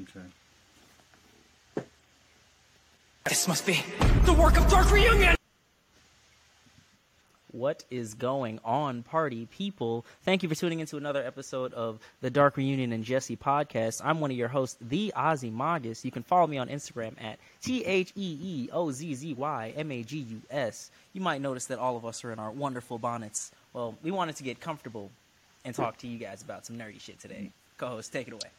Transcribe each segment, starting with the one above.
Okay. This must be the work of Dark Reunion! What is going on, party people? Thank you for tuning into another episode of the Dark Reunion and Jesse podcast. I'm one of your hosts, the Ozzy Magus. You can follow me on Instagram at T H E E O Z Z Y M A G U S. You might notice that all of us are in our wonderful bonnets. Well, we wanted to get comfortable and talk to you guys about some nerdy shit today. Co host, take it away.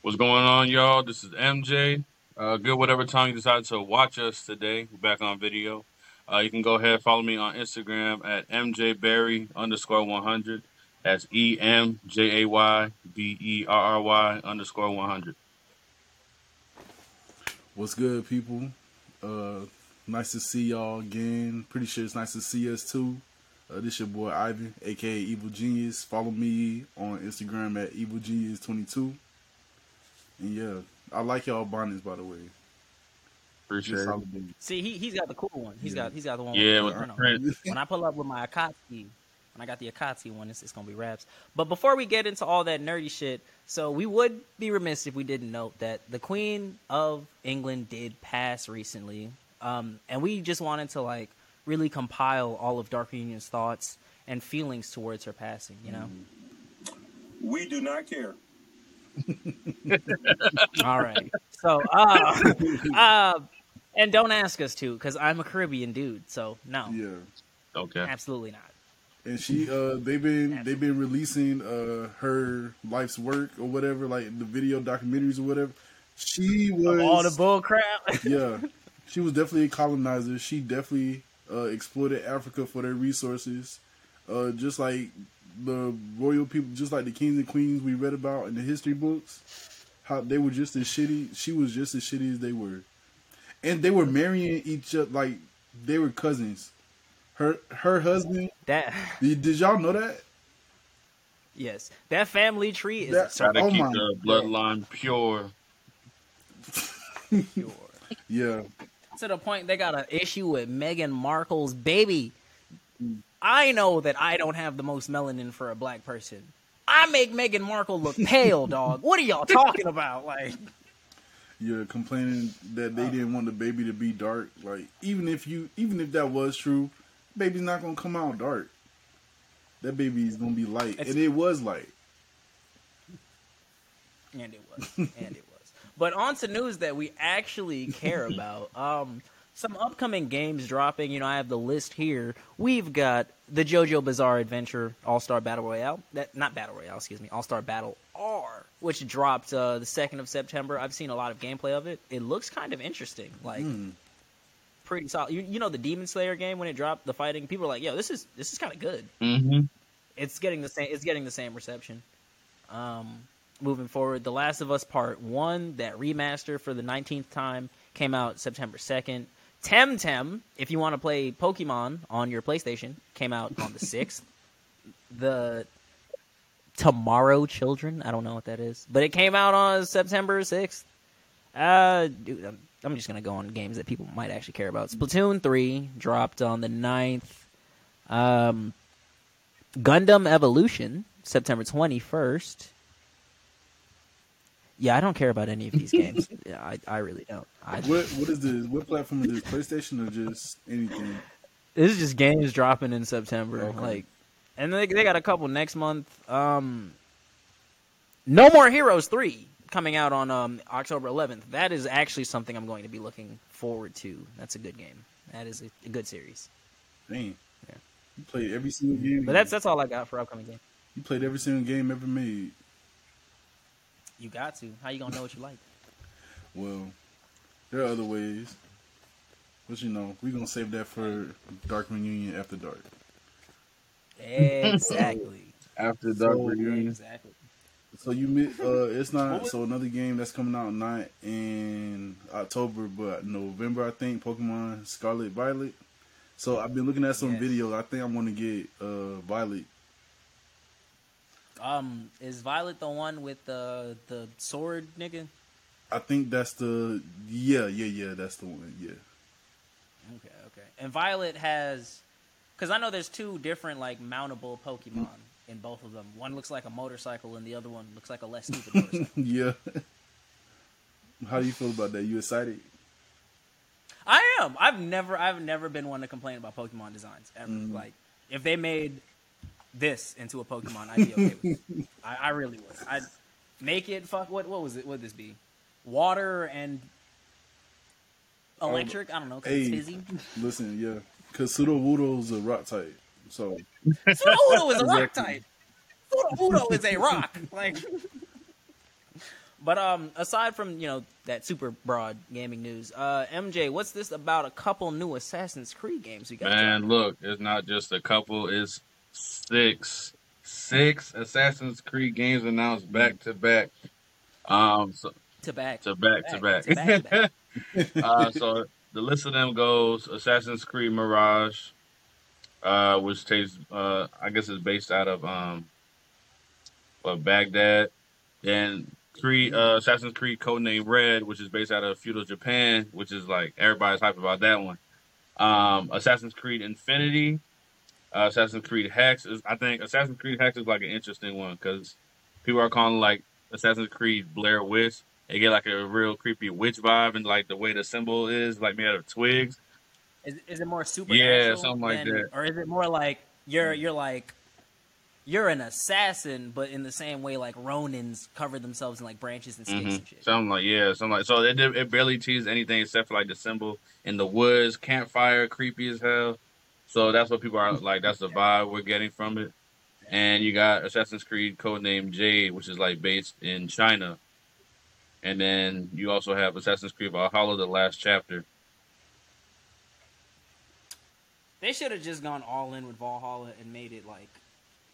What's going on, y'all? This is MJ. Uh, good whatever time you decide to watch us today. We're back on video. Uh, you can go ahead and follow me on Instagram at mjberry underscore 100. That's E M J A Y B E R R Y underscore 100. What's good, people? Uh, nice to see y'all again. Pretty sure it's nice to see us too. Uh, this is your boy Ivan, aka Evil Genius. Follow me on Instagram at Evil Genius 22. And yeah, I like y'all bonnets by the way. Appreciate it. See, he, he's got the cool one. He's Yeah. got he's got the one Yeah, with with the the print on it. print. when I pull up with my Akatsuki, when I got the Akatsuki one, it's, it's gonna be raps. But before we get into all that nerdy shit, so we would be remiss if we didn't note that the Queen of England did pass recently, um, and we just wanted to like really compile all of Dark Union's thoughts and feelings towards her passing. You know. We do not care. All right. So, uh, uh, and don't ask us to, because I'm a Caribbean dude. So no, Yeah. Okay. absolutely not. And she uh they've been they've been releasing uh her life's work or whatever, like the video documentaries or whatever. She was All the bull crap. yeah, she was definitely a colonizer. She definitely uh, exploited Africa for their resources, uh, just like the royal people, just like the kings and queens we read about in the history books. How they were just as shitty. She was just as shitty as they were, and they were marrying each other like they were cousins. Her her husband. that Did, did y'all know that? yes, that family tree is That- so Try to Oh keep the bloodline pure. pure. Yeah, to the point they got an issue with Meghan Markle's baby. I know that I don't have the most melanin for a black person. I make Meghan Markle look pale, dog. What are y'all talking about? Like, you're complaining that they didn't want the baby to be dark. Like even if you even if that was true, baby's not gonna come out dark. That baby is gonna be light, and it was light. and it was, and it was. But on to news that we actually care about. Um, some upcoming games dropping. You know, I have the list here. We've got the JoJo Bizarre Adventure All Star Battle Royale. That not Battle Royale, excuse me, All Star Battle R, which dropped uh, the second of September. I've seen a lot of gameplay of it. It looks kind of interesting. Like. Hmm. Pretty solid. You, you know the Demon Slayer game when it dropped the fighting. People were like, "Yo, this is this is kind of good." Mm-hmm. it's getting the same it's getting the same reception um moving forward the last of us part one that remaster for the 19th time came out september 2nd temtem if you want to play pokemon on your playstation came out on the 6th the tomorrow children i don't know what that is but it came out on september 6th uh dude, I'm, just gonna go on games that people might actually care about. Splatoon 3 dropped on the 9th um Gundam Evolution, September 21st. Yeah, I don't care about any of these games. Yeah, I, I really don't. I, What what is this? What platform is this? PlayStation or just anything? this is just games dropping in September. Okay. Like, and they, they got a couple next month. Um, No More Heroes 3 coming out on um, October 11th. That is actually something I'm going to be looking forward to. That's a good game. That is a, a good series. Dang. Yeah. You played every single game. But that's that's all I got for upcoming game. you played every single game ever made. You got to. How you gonna know what you like? Well, there are other ways. But you know, we're gonna save that for Dark Reunion after dark. Exactly. After Dark So- Reunion. exactly. So you mi- uh it's not so another game that's coming out not in October but November I think Pokemon Scarlet Violet. So I've been looking at some Yes. videos. I think I'm gonna get uh Violet. Um, is Violet the one with the the sword nigga? I think that's the yeah yeah yeah that's the one yeah. Okay, okay. And Violet has, because I know there's two different like mountable Pokemon in both of them. One looks like a motorcycle, and the other one looks like a less stupid motorcycle. yeah. How do you feel about that? You excited? I am. I've never I've never been one to complain about Pokemon designs ever. Mm. Like if they made this into a Pokemon, I'd be okay with it. I, I really would. I'd make it fuck what what was it? Would this be? Water and electric? I don't know, 'cause it's hey. fizzy. Listen, yeah, because Sudowoodo's a rock type, so Sudowoodo is a rock type. Sudowoodo is a rock. Like But um, aside from you know that super broad gaming news, uh, MJ, what's this about a couple new Assassin's Creed games we got? Man, look, it's not just a couple, it's six. Six Assassin's Creed games announced back to back. Um so to back to back to back. to back, to back. uh, so the list of them goes Assassin's Creed Mirage, uh, which takes uh, I guess is based out of um, what Baghdad. Then Creed uh, Assassin's Creed Codename Red, which is based out of feudal Japan, which is like everybody's hype about that one. Um, Assassin's Creed Infinity, uh, Assassin's Creed Hex is I think Assassin's Creed Hex is like an interesting one because people are calling like Assassin's Creed Blair Witch. They get like a real creepy witch vibe, and like the way the symbol is like made out of twigs. Is, is it more supernatural? Yeah, something like than- that. Or is it more like you're you're like you're an assassin, but in the same way like Ronins cover themselves in like branches and sticks hmm and shit. Something like yeah, something like so. It it barely teased anything except for like the symbol in the woods, campfire, creepy as hell. So that's what people are like. That's the vibe we're getting from it. And you got Assassin's Creed codename Jade, which is like based in China. And then you also have Assassin's Creed Valhalla, the last chapter. They should have just gone all in with Valhalla and made it like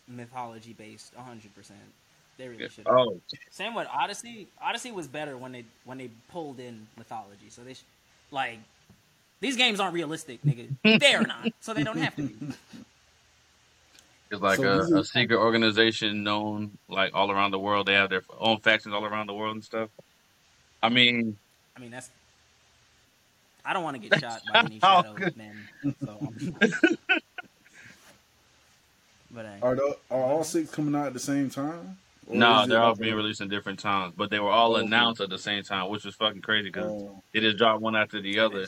mythology based, hundred percent. They really should. have. Oh, Same with Odyssey. Odyssey was better when they when they pulled in mythology. So they sh- like these games aren't realistic, nigga. They're not, so they don't have to be. it's like So a, a secret organization known like all around the world. They have their own factions all around the world and stuff. I mean, I mean, that's. I don't want to get shot by any Oh, shadow good. men. So, I'm- but hey, are the, are all six coming out at the same time? Or no, they're all being a- released in different times, but they were all oh, Okay. announced at the same time, which was fucking crazy because Oh. they just dropped one after the other.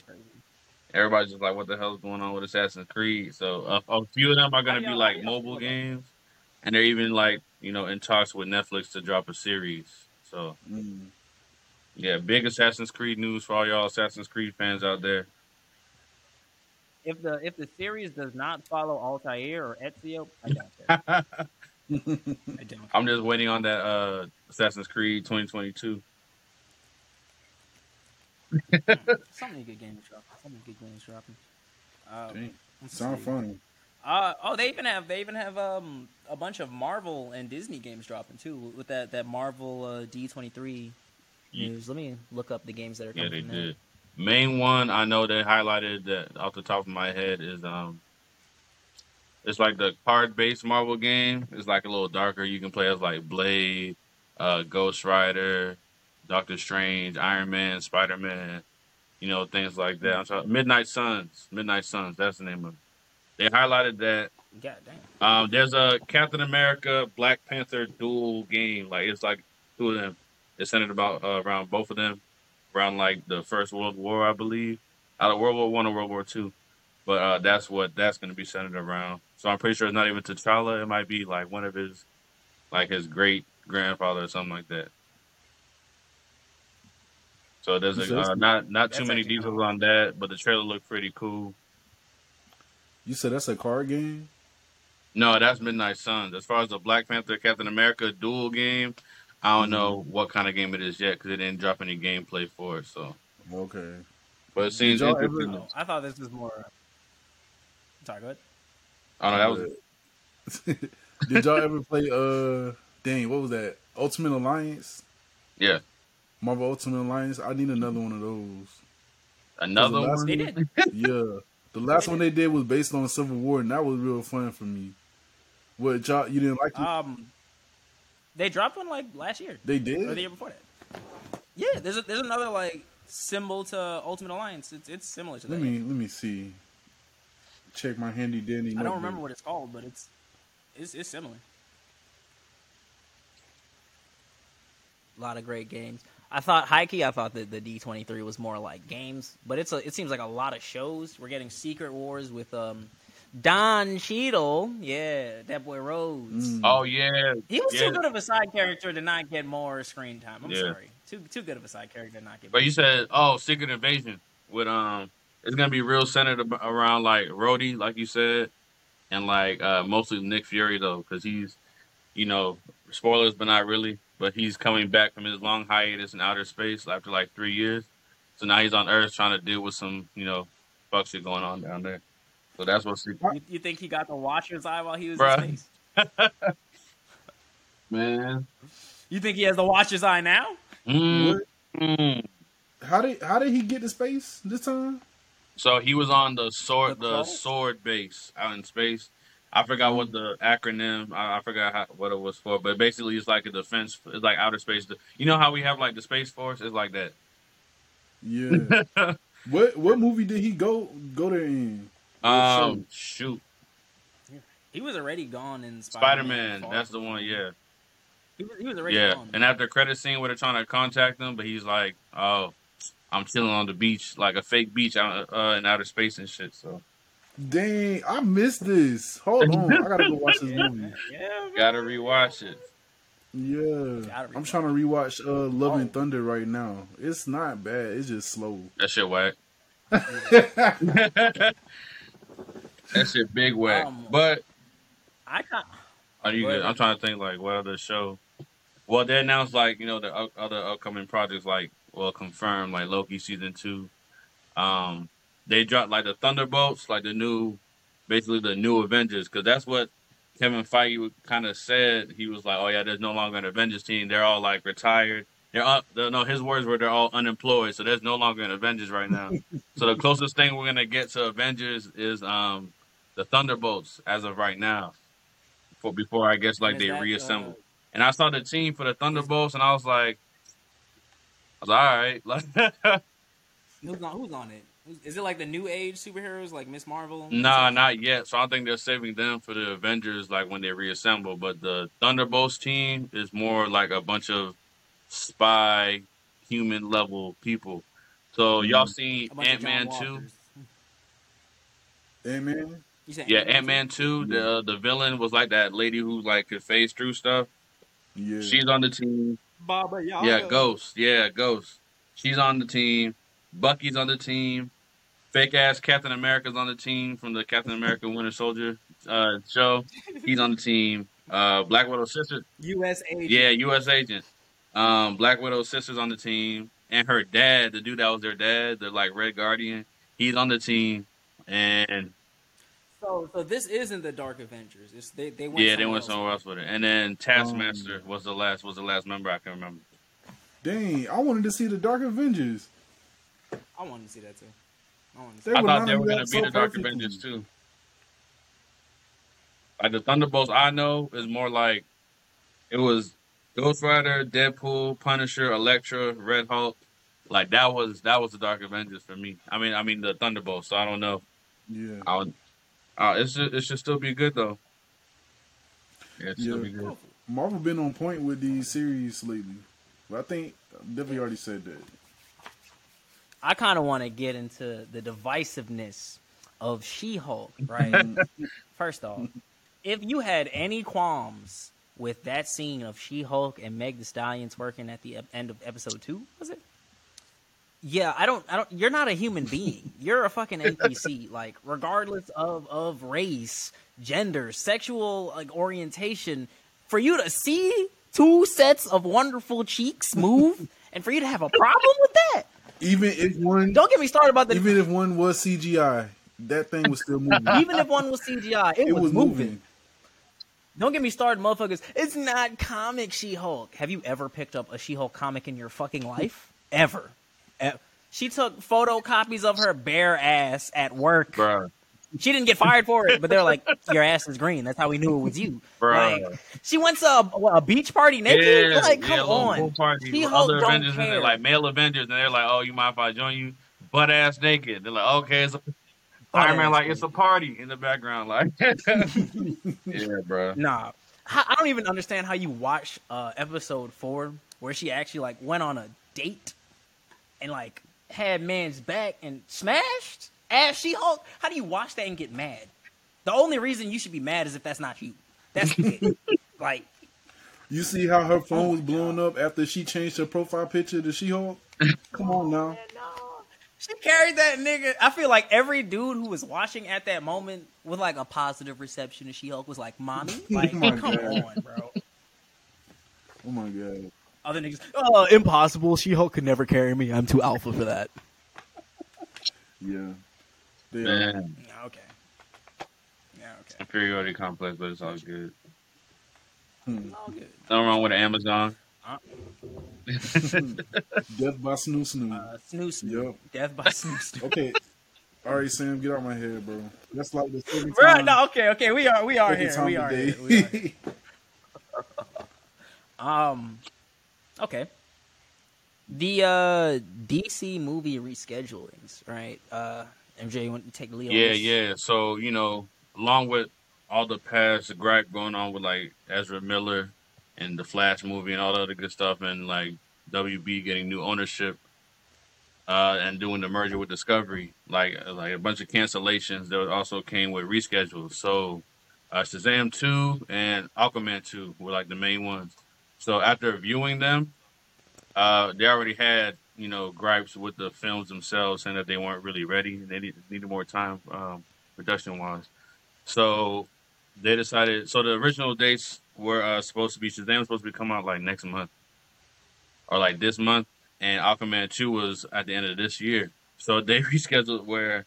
That's crazy. Everybody's just like, "What the hell's going on with Assassin's Creed?" So uh, a few of them are going to be like mobile games, and they're even like you know in talks with Netflix to drop a series. So Mm. yeah, big Assassin's Creed news for all y'all Assassin's Creed fans out there. If the if the series does not follow Altair or Ezio, I doubt that. I don't. I'm just waiting on that uh, Assassin's Creed 2022. So many good games dropping. So many good games dropping. Um, Dang. let's Sound see. funny. Uh, oh, they even have they even have um a bunch of Marvel and Disney games dropping too with that that Marvel uh, D twenty three news. Let me look up the games that are Yeah, coming. they from there. did. Main one I know they highlighted that off the top of my head is um, it's like the card based Marvel game. It's like a little darker. You can play as like Blade, uh, Ghost Rider, Doctor Strange, Iron Man, Spider Man, you know things like that. I'm sorry, Midnight Suns. Midnight Suns. That's the name of it. They highlighted that. God damn. Um, there's a Captain America Black Panther dual game. Like it's like two of them. It's centered about uh, around both of them, around like the First World War, I believe, out of World War One or World War Two. But uh, that's what that's going to be centered around. So I'm pretty sure it's not even T'Challa. It might be like one of his, like his great grandfather or something like that. So there's a, uh, not not too many details on that, but the trailer looked pretty cool. You said that's a card game? No, that's Midnight Suns. As far as the Black Panther Captain America dual game, I don't know what kind of game it is yet because it didn't drop any gameplay for it. So, Okay. but it seems y'all ever- interesting. Oh, I thought this was more. Sorry, go ahead. Oh no, that was Did y'all ever play? Uh, dang, what was that? Ultimate Alliance, yeah Marvel Ultimate Alliance. I need another one of those. another last one. They did. Yeah, the last one they did was based on Civil War, and that was real fun for me. What y'all? You didn't like it? Um, they dropped one like last year they did, or the year before that. Yeah, there's a, there's another like symbol to Ultimate Alliance. It's it's similar to that. Let me let me see. Check my handy dandy. I don't notebook. remember what it's called, but it's it's, it's similar. A lot of great games. I thought Heike, I thought that the D twenty three was more like games, but it's a, it seems like a lot of shows. We're getting Secret Wars with um Don Cheadle, yeah, that boy Rhodes. Mm. Oh yeah, He was yeah. too good of a side character to not get more screen time. I'm Yeah. sorry, too too good of a side character to not get. But you said, oh, Secret Invasion with um, it's gonna be real centered around like Rhodey, like you said, and like uh mostly Nick Fury though, because he's, you know, spoilers, but not really. But he's coming back from his long hiatus in outer space after like three years. So now he's on Earth trying to deal with some, you know, fuck shit going on down there. So that's what Secret. You, you think he got the Watcher's eye while he was Bruh. in space? Man. You think he has the Watcher's eye now? Mm, mm. How did how did he get to space this time? So he was on the sword, The the, sword base out in space. I forgot what the acronym. I, I forgot how, what it was for, but basically it's like a defense. It's like outer space. You know how we have like the space force? It's like that. Yeah. what what movie did he go go there in? Um, shoot, He was already gone in Spider Spider-Man. That's the one. Yeah, He was, he was already yeah. gone. And after credit scene where they're trying to contact him, but he's like, "Oh, I'm chilling on the beach, like a fake beach out uh, in outer space and shit." So Dang, I missed this. Hold on, I gotta go watch this movie. yeah, gotta rewatch it. Yeah, Gotta I'm trying to rewatch uh, Love and Oh. Thunder right now. It's not bad. It's just slow. That shit whack. that shit big whack. Um, but I can't. Are you good? I'm trying to think like what other show. Well, they announced like you know the other upcoming projects like well confirmed like Loki season two. Um, they dropped like the Thunderbolts, like the new, basically the new Avengers, because that's what Kevin Feige kind of said. He was like, oh yeah, there's no longer an Avengers team. They're all like retired. They're they're- no, his words were they're all unemployed, so there's no longer an Avengers right now. so the closest thing we're gonna get to Avengers is um the Thunderbolts as of right now. For before I guess like they reassemble. uh, And I saw the team for the Thunderbolts, and I was like, I was like, all right, Who's on? Who's on it? Who's- Is it like the new age superheroes like Miss Marvel? nah, not yet. So I think they're saving them for the Avengers, like when they reassemble. But the Thunderbolts team is more like a bunch of spy, human level people. So mm-hmm. y'all seen A bunch of Ant Man John two? Walkers. Hey man, Yeah, Ant-Man Ant Man two. The uh, the villain was like that lady who like could phase through stuff. yeah, She's on the team. Baba Yaga. Yeah, Ghost. Yeah, Ghost. She's on the team. Bucky's on the team. Fake ass Captain America's on the team from the Captain America Winter Soldier uh, show. He's on the team. Uh, Black Widow sister. U.S. agent. Yeah, U.S. agent. Um, Black Widow sister's on the team, and her dad, the dude that was their dad, the like Red Guardian, he's on the team. And So, so this isn't the Dark Avengers. It's, they they went yeah, they somewhere went else. somewhere else with it. And then Taskmaster was the last was the last member I can remember. dang, I wanted to see the Dark Avengers. I wanted to see that too. They I thought they were going to be so the Dark perfectly. Avengers too. Like the Thunderbolts, I know is more like it was Ghost Rider, Deadpool, Punisher, Elektra, Red Hulk. Like that was that was the Dark Avengers for me. I mean, I mean the Thunderbolts. So I don't know. Yeah, I would, uh, it should it should still be good though. Yeah, it should Yeah. be good. Marvel been on point with these series lately. But I think I definitely already said that. I kind of want to get into the divisiveness of She-Hulk, right? First off, if you had any qualms with that scene of She-Hulk and Meg Thee Stallion's working at the end of episode two, was it? Yeah, I don't. I don't. You're not a human being. You're a fucking NPC. Like, regardless of of race, gender, sexual like orientation, for you to see two sets of wonderful cheeks move, and for you to have a problem with that, Even if one, don't get me started about the. even if one was CGI, that thing was still moving. even if one was CGI, it, it was, was moving. moving. Don't get me started, motherfuckers. It's not comic She Hulk. Have you ever picked up a She Hulk comic in your fucking life? Ever? E- She took photocopies of her bare ass at work. Bruh. She didn't get fired for it, but they're like, "Your ass is green." That's how we knew it was you. Bruh. Like, she went to a, what, a beach party naked. Yeah, like, come little on. party She-Hulk other Avengers in there, like male Avengers, and they're like, "Oh, you mind if I join you?" Butt ass naked. They're like, "Okay." It's a, Iron Man like it's a party in the background, like yeah, bro. Nah, I I don't even understand how you watch uh, episode four where she actually like went on a date and like had man's back and smashed as She Hulk. How do you watch that and get mad? The only reason you should be mad is if that's not you. That's it. like You see how her phone oh was blowing up after she changed her profile picture to She Hulk? Come on now. she carried that nigga. I feel like every dude who was watching at that moment with like a positive reception to She Hulk was like, "Mommy, like, Oh my come God. on, bro." Oh my god. Other niggas, oh, impossible. She Hulk could never carry me. I'm too alpha for that. Yeah. They are. Man, Yeah, okay. Yeah, okay. inferiority complex, but it's all good. All good. Nothing wrong with Amazon. Death by Snu Snu. Uh, snu snu. Yep. Death by snu snu. Okay. All right, Sam, get out my head, bro. That's like the second Bro, time, no, okay, okay. We are, we are here. We are here. We are here. Um, okay. The uh DC movie reschedulings, right? Uh, MJ, you want to take the lead? on Yeah, this? yeah. So you know, along with all the past gripe going on with like Ezra Miller and the Flash movie and all the other good stuff, and like WB getting new ownership uh, and doing the merger with Discovery, like like a bunch of cancellations. that also came with reschedules. So uh, Shazam two and Aquaman two were like the main ones. So after viewing them, uh, they already had you know gripes with the films themselves, saying that they weren't really ready. And they need, needed more time um, production wise. So they decided. So the original dates were uh, supposed to be Shazam was supposed to be come out like next month or like this month, and Aquaman two was at the end of this year. So they rescheduled where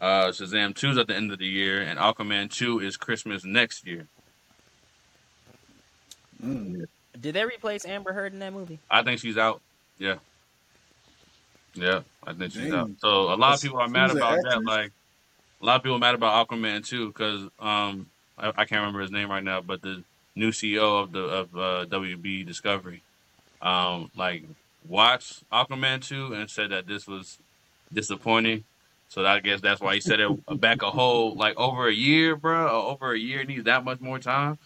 uh, Shazam two is at the end of the year, and Aquaman two is Christmas next year. Mm. Did they replace Amber Heard in that movie? I think she's out. Yeah. Yeah, I think she's out. So a lot of people are mad an about that. actress? Like a lot of people are mad about Aquaman too, because um, I, I can't remember his name right now, but the new CEO of the of uh, WB Discovery, um, like watched Aquaman two and said that this was disappointing. So I guess that's why he said it back a whole like over a year, bro. Over a year needs that much more time.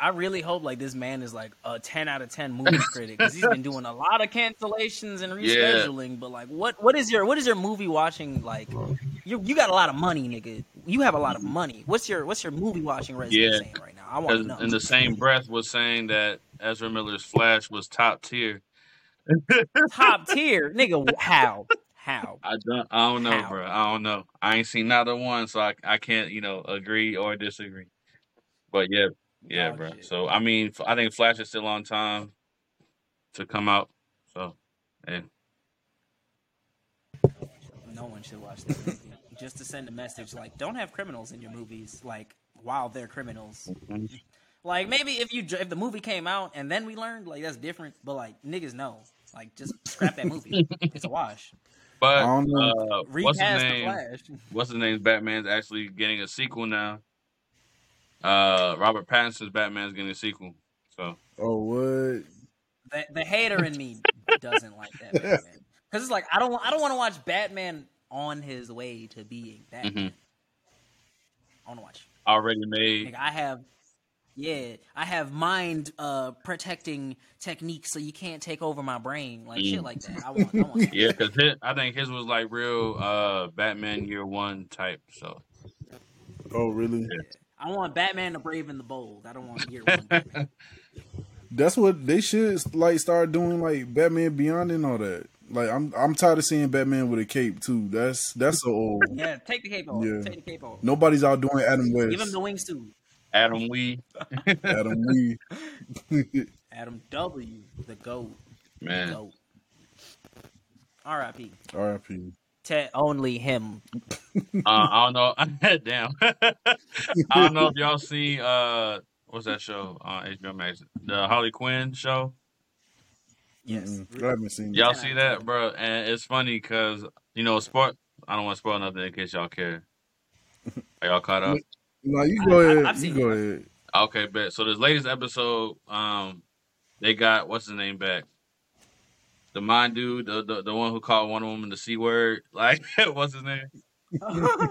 I really hope like this man is like a ten out of ten movie critic because he's been doing a lot of cancellations and Yeah. rescheduling. But like, what what is your what is your movie watching like? You you got a lot of money, nigga. You have a lot of money. What's your what's your movie watching resume Yeah. saying right now? I want to know. in the same breath was saying that Ezra Miller's Flash was top tier. Top tier, nigga. How how? I don't, I don't know, How? bro. I don't know. I ain't seen neither one, so I, I can't, you know, agree or disagree. But yeah, yeah, Dog bro. shit. So I mean, I think Flash is still on time to come out. So, yeah. No one should watch that movie. Just to send a message like, don't have criminals in your movies. Like while they're criminals. Like maybe if you if the movie came out and then we learned like that's different. But like niggas know. Like just scrap that movie. it's a wash. But I don't know. uh, what's his the name? What's his name? Batman's actually getting a sequel now. Uh, Robert Pattinson's Batman's getting a sequel. So Oh, what? The, the hater in me doesn't like that Batman because it's like I don't I don't want to watch Batman on his way to being Batman. Mhm. I want to watch. already made. Like I have, yeah, I have mind uh protecting techniques so you can't take over my brain, like shit Mm. like that. I want, I want. Yeah, because I think his was like real uh Batman Year One type. So Oh, really? I want Batman the Brave and the Bold. I don't want year one. That's what they should like start doing, like Batman Beyond and all that. Like I'm, I'm tired of seeing Batman with a cape too. That's that's so old. yeah, take the cape off. Yeah. Take the cape off. Nobody's out doing Adam West. Give him West, the wingsuit. Adam Wee, Adam Lee. Adam W. The goat. man. The Goat. R.I.P. R.I.P. To only him. Uh, I don't know. Damn. I don't know if y'all see uh what's that show on HBO Max? The Harley Quinn show. Yes. Mm-mm. I haven't seen. Y'all Ten see that, bro? And it's funny because you know, sport. I don't want to spoil nothing in case y'all care. Are y'all caught up? it. No, you go I- I- ahead. I've you seen go it. ahead. Okay, bet. So this latest episode, um, they got what's his name back? The mind dude, the, the the one who called one woman the c word. Like, what's his name?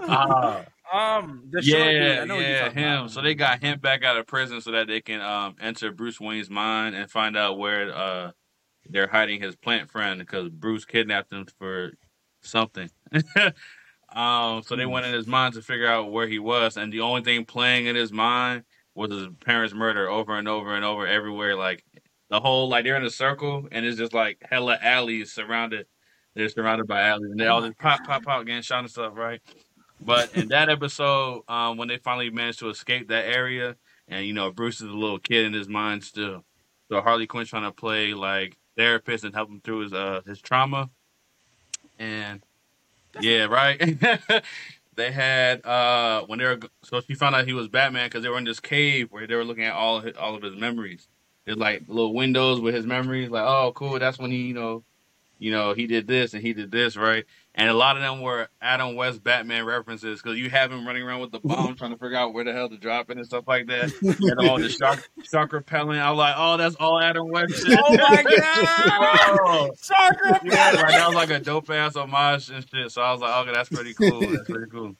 Ah, Um, the short dude, Yeah, I know yeah, talking him. about. So they got him back out of prison so that they can um enter Bruce Wayne's mind and find out where uh they're hiding his plant friend because Bruce kidnapped him for something. um, so they went in his mind to figure out where he was, and the only thing playing in his mind was his parents' murder over and over and over everywhere. Like the whole like they're in a circle and it's just like hella alleys surrounded. They're surrounded by alleys and they all just pop, pop, pop, getting shot and stuff, right? But in that episode, um, when they finally managed to escape that area, and you know Bruce is a little kid in his mind still, so Harley Quinn's trying to play like therapist and help him through his uh his trauma, and yeah, right. they had uh when they were so she found out he was Batman because they were in this cave where they were looking at all his, all of his memories. There's like little windows with his memories, like oh cool, that's when he you know, you know he did this and he did this right, and a lot of them were Adam West Batman references because you have him running around with the bomb trying to figure out where the hell to drop it and stuff like that, and all the shark shark repelling. I was like, oh that's all Adam West. Shit. Oh my god! Bro. Shark Yeah, like that was like a dope ass homage and shit. So I was like, okay, that's pretty cool. That's pretty cool.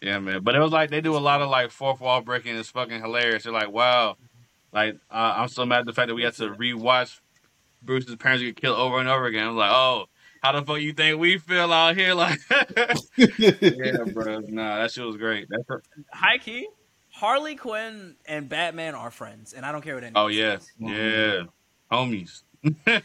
Yeah, man. But it was like they do a lot of like fourth wall breaking. It's fucking hilarious. You're like, wow. Like uh, I'm so mad at the fact that we had to rewatch Bruce's parents get killed over and over again. I was like, oh, how the fuck you think we feel out here? Like, yeah, bro. Nah, that shit was great. That's a- High key, Harley Quinn and Batman are friends, and I don't care what anyone oh yeah, says. yeah, homies.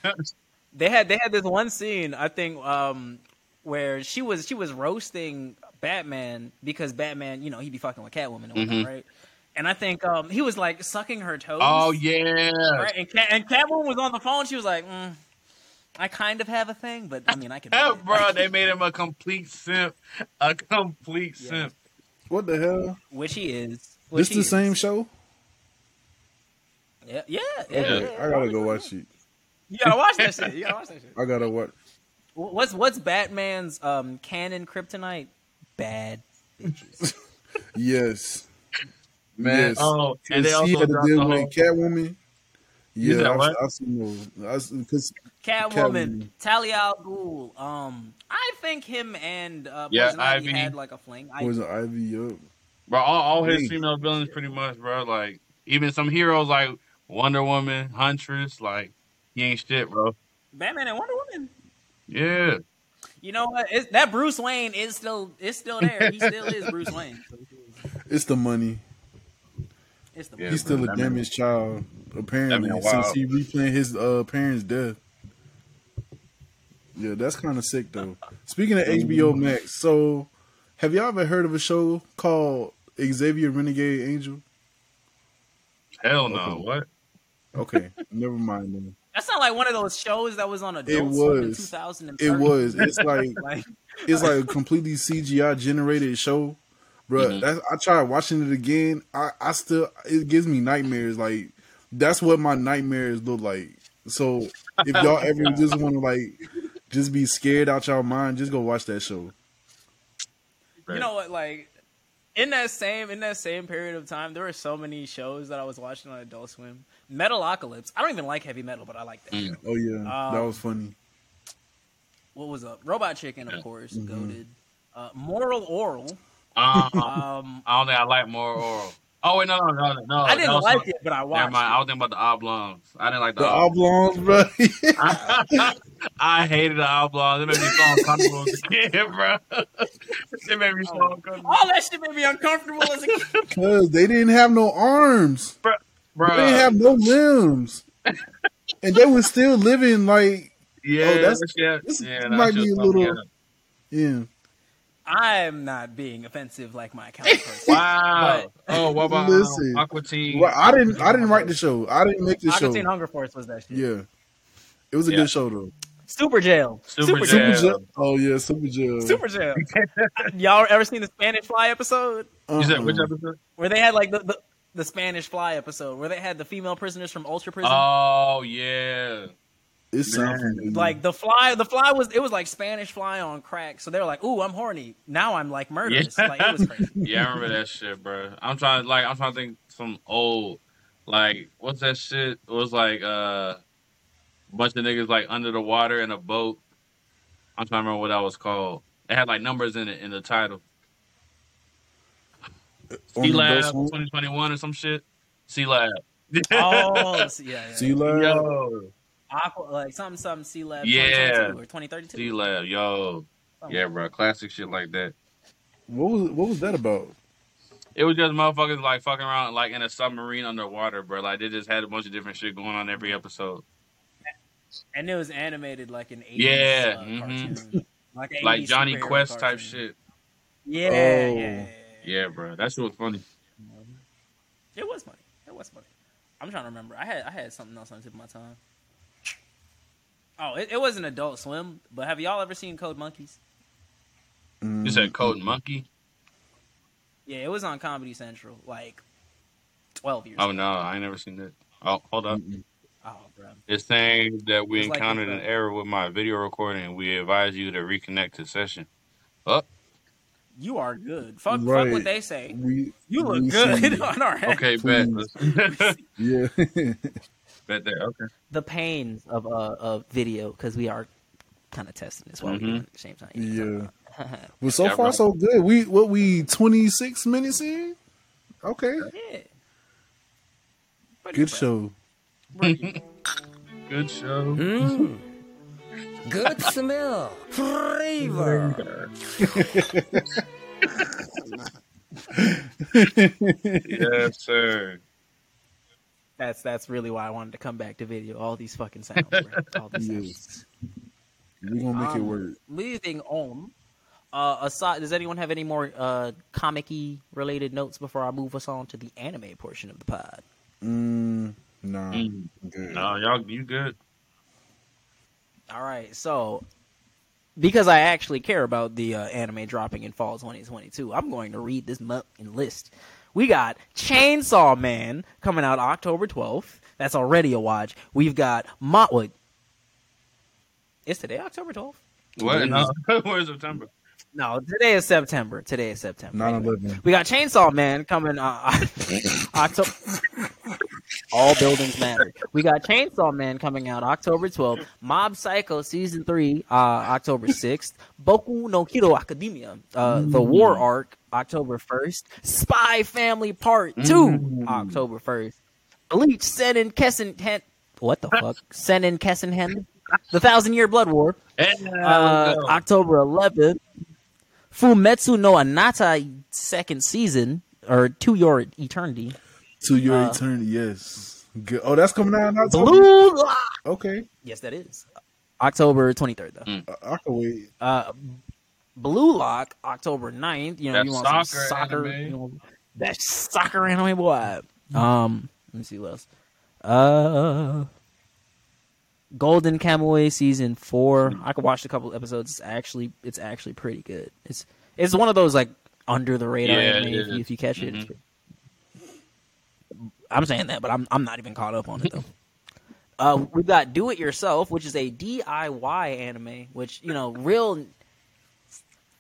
They had they had this one scene I think um, where she was she was roasting Batman because Batman you know he'd be fucking with Catwoman and whatnot, Mhm. right? And I think um, he was like sucking her toes. oh yeah, right? And, Cat, and Catwoman was on the phone. She was like, mm, "I kind of have a thing, but I mean, I can." Yeah, bro. They made him a complete simp. A complete Yeah. simp. What the hell? which he is. Which This he the is. same show? Yeah, yeah, yeah. Okay, yeah. I gotta go watch it. You gotta watch that shit. You gotta watch that shit. I gotta watch. What's what's Batman's um canon kryptonite? Bad bitches. Yes, Man, Yes. oh, and they she also had to dropped the deal whole. with Catwoman. You said Yeah, I've, what? I've seen those. Because Catwoman, Catwoman. Talia al Ghul. Um, I think him and uh, Yeah, Poison Ivy Ivy. had like a fling. I, was Ivy up? Bro, all, all his Hey. female villains pretty much, bro. Like even some heroes like Wonder Woman, Huntress, like he ain't shit, bro. Batman and Wonder Woman. Yeah, You know what? It's, that Bruce Wayne is still is still there. He still is Bruce Wayne. It's the money. It's the Yeah, He's still bro, a that damaged child, apparently, since he replaying his uh, parents' death. Yeah, that's kind of sick though. Speaking of HBO Max, so have y'all ever heard of a show called Xavier Renegade Angel? hell no. Okay. What? Okay, never mind then. That's not like one of those shows that was on Adult It Swim in was. 2013. It was. It's like like it's like a completely CGI generated show, bro. Mhm. That's I tried watching it again. I I still it gives me nightmares. Like that's what my nightmares look like. So if y'all ever just want to like just be scared out y'all mind, just go watch that show. you know what? Like in that same in that same period of time, there were so many shows that I was watching on Adult Swim. Metalocalypse. I don't even like heavy metal, but I like that. Mm. show. Oh yeah, that Um, was funny. What was up? Robot Chicken, of Yeah. course, Mhm. goaded. Uh, Moral Orel. Um, Um, I don't think I like Moral Orel. Oh wait, no, no, no, no. I that didn't was like some- it, but I watched. Never watched. mind. I was thinking about the oblongs. I didn't like the. The oblongs. oblongs, bro. I hated the oblongs. It made me so uncomfortable as a kid, bro. it made me so Oh. uncomfortable, All that shit made me uncomfortable as a kid. Cause they didn't have no arms. bro. They didn't have no limbs, and they were still living like yeah, oh, that's- yeah, this yeah. that might shit be a little- up. yeah. I'm not being offensive like my counterpart. Wow. oh, what about Listen. Aqua Teen? Well, I didn't. I didn't write the show. I didn't make the show. Aqua Teen Hunger Force was that shit. Yeah, it was a Yeah. good show though. Super Jail. Super Super, Jail. Jail. Oh yeah, Super Jail. Super Jail. Y'all ever seen the Spanish Fly episode uh-huh. You said which Uh-uh. episode? where they had like the, the the Spanish Fly episode where they had the female prisoners from Ultra Prison? Oh yeah. It sounds Man. familiar. like the fly, the fly was it was like Spanish Fly on crack. So they were like, "Ooh, I'm horny." Now I'm like murderous. Yeah. Like it was crazy. Yeah, I remember that shit, bro. I'm trying like I'm trying to think some old like what's that shit? It was like uh a bunch of niggas like under the water in a boat. I'm trying to remember what that was called. It had like numbers in it in the title. on C Adult Lab 2021 or some shit. Sealab. Oh, yeah, yeah. C Lab. Yo. Aqua, like something, something. Sealab. Yeah. 2032 or 2032. C Lab. Yo. Something Yeah, like bro. Classic shit like that. What was what was that about? It was just motherfuckers like fucking around like in a submarine underwater, bro. Like they just had a bunch of different shit going on every episode. And it was animated like an 80s Yeah, uh, mhm. cartoon. Like, an Like Johnny superhero Quest type shit. Yeah, Oh. yeah, yeah, yeah. Yeah, bro. That shit was funny. It was funny. It was funny. I'm trying to remember. I had I had something else on the tip of my tongue. Oh, it, it wasn't Adult Swim, but have y'all ever seen Code Monkeys? Mm, You said Code Monkey? Yeah, it was on Comedy Central like 12 years Oh ago. no, I ain't never seen that. Oh, hold up. Oh, bro. It's saying that we It's like encountered this, an error with my video recording and we advise you to reconnect to session. Oh, You are good. Fuck, fuck what they say. We You look good seen- on our head. okay, bet. Yeah. bet there. Okay. The pains of uh, of video because we are kind of testing this while we're Mhm. doing it at the same time. yeah. Well, so Yeah, far right. so good. We what we twenty six minutes in. Okay, Yeah. Pretty good fresh. show. Good show. Mmm. Good smell. Flavor. yes, sir. That's that's really why I wanted to come back to video. All these fucking sounds, bro. All these sounds. Yes. We gonna make it Um, work. Moving on. Uh, aside, does anyone have any more uh, comic-y related notes before I move us on to the anime portion of the pod? Mm, nah. Mm. Good. No, y'all, you good? All right, so because I actually care about the uh, anime dropping in fall 2022, I'm going to read this mu- list. We got Chainsaw Man coming out October 12th. That's already a watch. We've got Motwood. wait. It's today October 12th? What? No, where's September? No, today is September. Today is September. 9 Anyway. 11. We got Chainsaw Man coming uh, October. All buildings matter. We got Chainsaw Man coming out October 12th. Mob Psycho season three, uh, October 6th. Boku no Hero Academia, uh, the War Arc, October 1st. Spy Family Part Two, October 1st. Bleach Sennen Kessen Hen. What the fuck? Sennen Kessen Hen. The Thousand Year Blood War, uh. October 11th. Fumetsu no Anata second season or To Your Eternity. To your uh, eternity, yes. Good. Oh, that's coming out in October. Blue Lock. Okay, Yes, that is October 23rd though. I, I can wait. Uh, Blue Lock October 9th. You know, That you want some soccer soccer. anime. You know, that soccer anime boy. Um, let me see what else. Uh, Golden Kamuy season four. I could watch a couple episodes. It's actually it's actually pretty good. It's it's one of those like under the radar Yeah, anime. If you, if you catch it, it's Mhm. I'm saying that, but I'm I'm not even caught up on it though. Uh, we've got Do It Yourself, which is a DIY anime, which you know, real,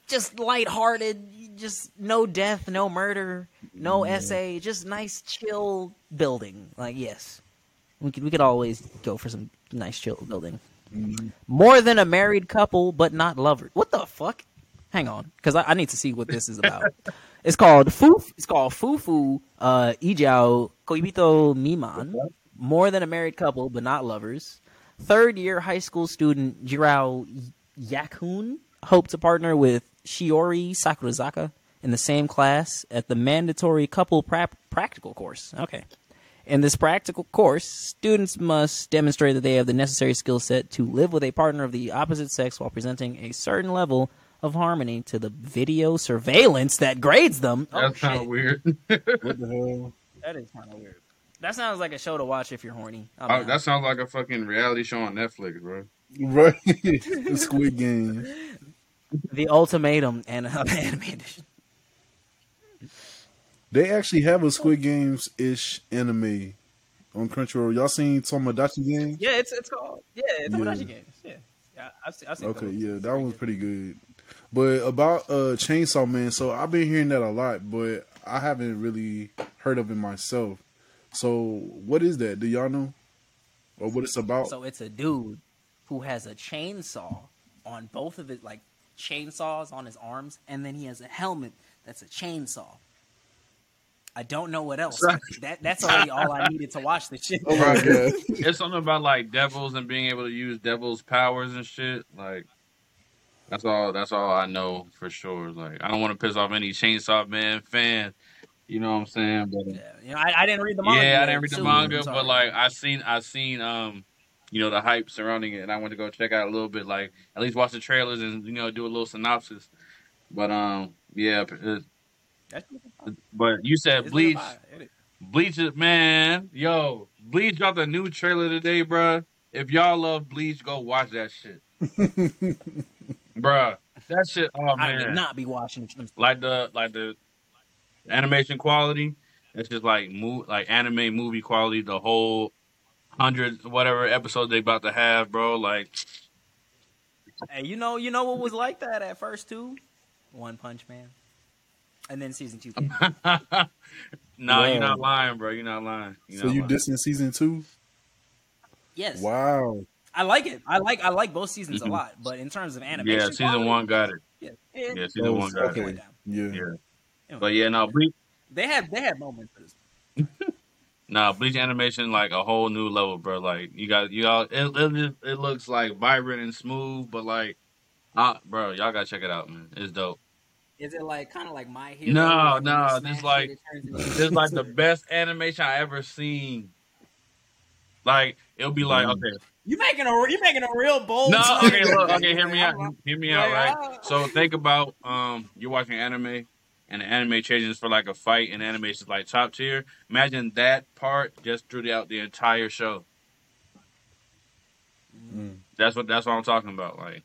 just lighthearted, just no death, no murder, no essay, just nice chill building. Like yes, we could we could always go for some nice chill building. More than a married couple, but not lovers. What the fuck? Hang on, because I, I need to see what this is about. it's called Fu. It's called Fufu uh, Ijou Koibito Miman. More than a married couple, but not lovers. Third year high school student Jirao Yakuin hope to partner with Shiori Sakurazaka in the same class at the mandatory couple pra- practical course. Okay. In this practical course, students must demonstrate that they have the necessary skill set to live with a partner of the opposite sex while presenting a certain level of harmony to the video surveillance that grades them. Oh, That's kind of weird. What the hell? That is kind of weird. That sounds like a show to watch if you're horny. I'm oh, that sounds like a fucking reality show on Netflix, bro. Right. Squid Game. the ultimatum and uh, anime edition. They actually have a Squid Games ish anime on Crunchyroll. Y'all seen Tomodachi Game? Yeah, it's it's called yeah, it's Yeah. Tomodachi games. Yeah, yeah, I've seen. I've seen Okay, those. yeah, that pretty one's pretty good. But about uh Chainsaw Man, so I've been hearing that a lot, but I haven't really heard of it myself. So what is that? Do y'all know? Or what it's about? So it's a dude who has a chainsaw on both of his like chainsaws on his arms, and then he has a helmet that's a chainsaw. I don't know what else. that that's already all I needed to watch the shit. Oh my god. It's something about like devils and being able to use devils' powers and shit. Like that's all. That's all I know for sure. Like I don't want to piss off any Chainsaw Man fan. You know what I'm saying? But Yeah, you know, I, I didn't read the manga. yeah, I didn't read the too, manga, sorry. but like I seen I seen um you know the hype surrounding it, and I went to go check out a little bit, like at least watch the trailers and you know do a little synopsis. But um yeah, it- That's- but you said it's Bleach. like a vibe. Bleach is man, yo, Bleach dropped a new trailer today, bruh. If y'all love Bleach, go watch that shit, bruh. That shit, oh I would man, not be watching. them. like the like the animation quality. It's just like move like anime movie quality. The whole hundred whatever episodes they about to have, bro. Like Hey, you know, you know what was like that at first too? One Punch Man, and then season two. came. no, you're Wow. not lying, bro. You're not lying. You're So not you lying. dissing season two? yes, Wow. I like it. I like I like both seasons Mhm. a lot, but in terms of animation, Yeah, season quality, one got it. Yeah, Yeah, yeah, season one got okay. it. went. Yeah. Yeah, but yeah, now Bleach. They had they had moments. For this. Nah, Bleach animation like a whole new level, bro. Like you got you all it it, just- it looks like vibrant and smooth, but like uh bro, y'all gotta check it out, man. It's dope. Is it like kind of like my hero? No, like no, you this smash like- it into- This is like the best animation I ever seen. Like it'll be like, Mm. okay. You making a you making a real bold. No, claim. okay, look, okay, hear me out. Hear me out, right? So think about um you're watching anime and the anime changes for like a fight and anime is like top tier. Imagine that part just throughout the entire show. Mm. That's what that's what I'm talking about. Like,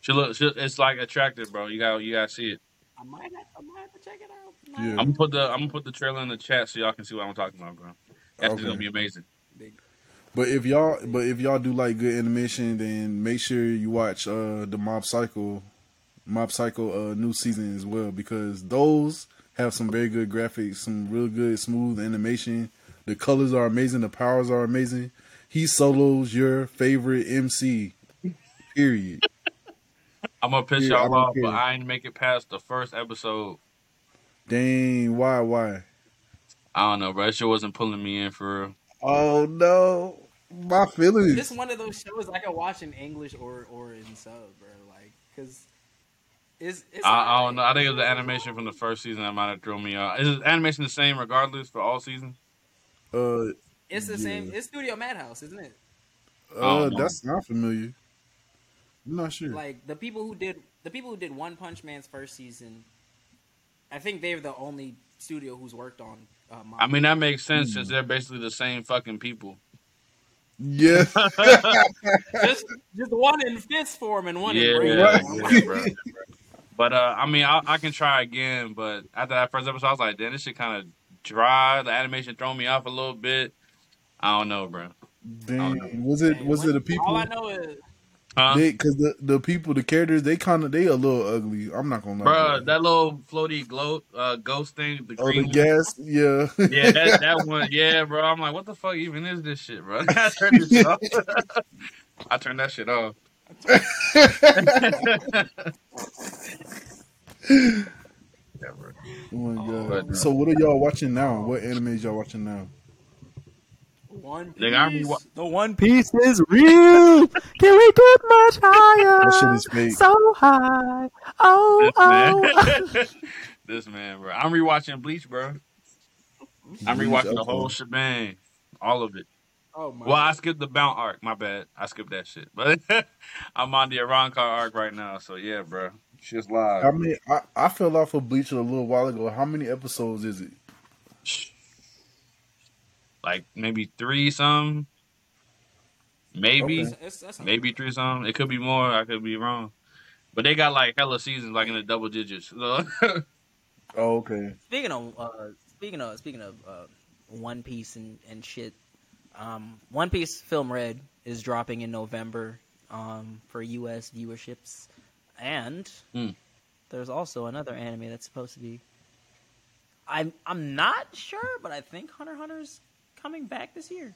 she look, she, it's like attractive, bro. You got, you got to see it. I might have, I might have to check it out. Yeah. I'm gonna put the, I'm gonna put the trailer in the chat so y'all can see what I'm talking about, bro. That's Okay. gonna be amazing. But if y'all, but if y'all do like good animation, then make sure you watch uh the Mob Psycho, Mob Psycho uh new season as well because those have some very good graphics, some real good smooth animation. The colors are amazing, the powers are amazing. He solos your favorite MC. Period. I'm gonna piss Yeah, y'all off, but I ain't make it past the first episode. Dang, why, why? I don't know, bro. That shit wasn't pulling me in for real. Oh no, my feelings. Is this one of those shows I can watch in English or or in sub, bro. Like, cause it's, it's I, I don't know. I think it was the animation from the first season that might have thrown me off. Is the animation the same regardless for all seasons? Uh, It's the same. It's Studio Madhouse, isn't it? uh, that's not familiar. I'm not sure. Like the people who did the people who did One Punch Man's first season. I think they're the only studio who's worked on. Uh. I mean, that makes sense Hmm. since they're basically the same fucking people. yeah. just just one in fist form and one yeah, in brain Right. form. yeah, bro. But uh, I mean, I, I can try again. But after that first episode, I was like, damn, this shit kind of dry. The animation thrown me off a little bit. I don't know, bro. Dang. Was it Dang, was what- it the people? All I know is Because the the people, the characters, they kind of they a little ugly. I'm not gonna lie. Bro, that little floaty glow, uh, ghost thing, the oh, the one. gas, yeah. Yeah, that, that one. Yeah, bro. I'm like, what the fuck even is this shit, bro? I turned this shit off. I turned that shit off. yeah, bro. Oh my god. But- so what are y'all watching now? What animes y'all watching now? One Piece. Nigga, I'm the One Piece is real. Can we get much higher? That shit is fake. So high. Oh, This oh. man, this man, bro. I'm rewatching Bleach, bro. I'm Bleach, rewatching the whole shebang, all of it. Oh my. Well, I skipped the Bount arc. My bad. I skipped that shit. But I'm on the Arrancar arc right now. So yeah, bro. Shit's live. How many? I, I fell off of Bleach a little while ago. How many episodes is it? Like maybe three some. Maybe. Okay. Maybe three some. It could be more. I could be wrong. But they got like hella seasons, like in the double digits. So Oh, okay. Speaking of uh, speaking of speaking of uh, One Piece and, and shit, um, One Piece Film Red is dropping in November um, for U.S. viewerships, and Hmm. there's also another anime that's supposed to be. I'm I'm not sure, but I think Hunter Hunter's coming back this year.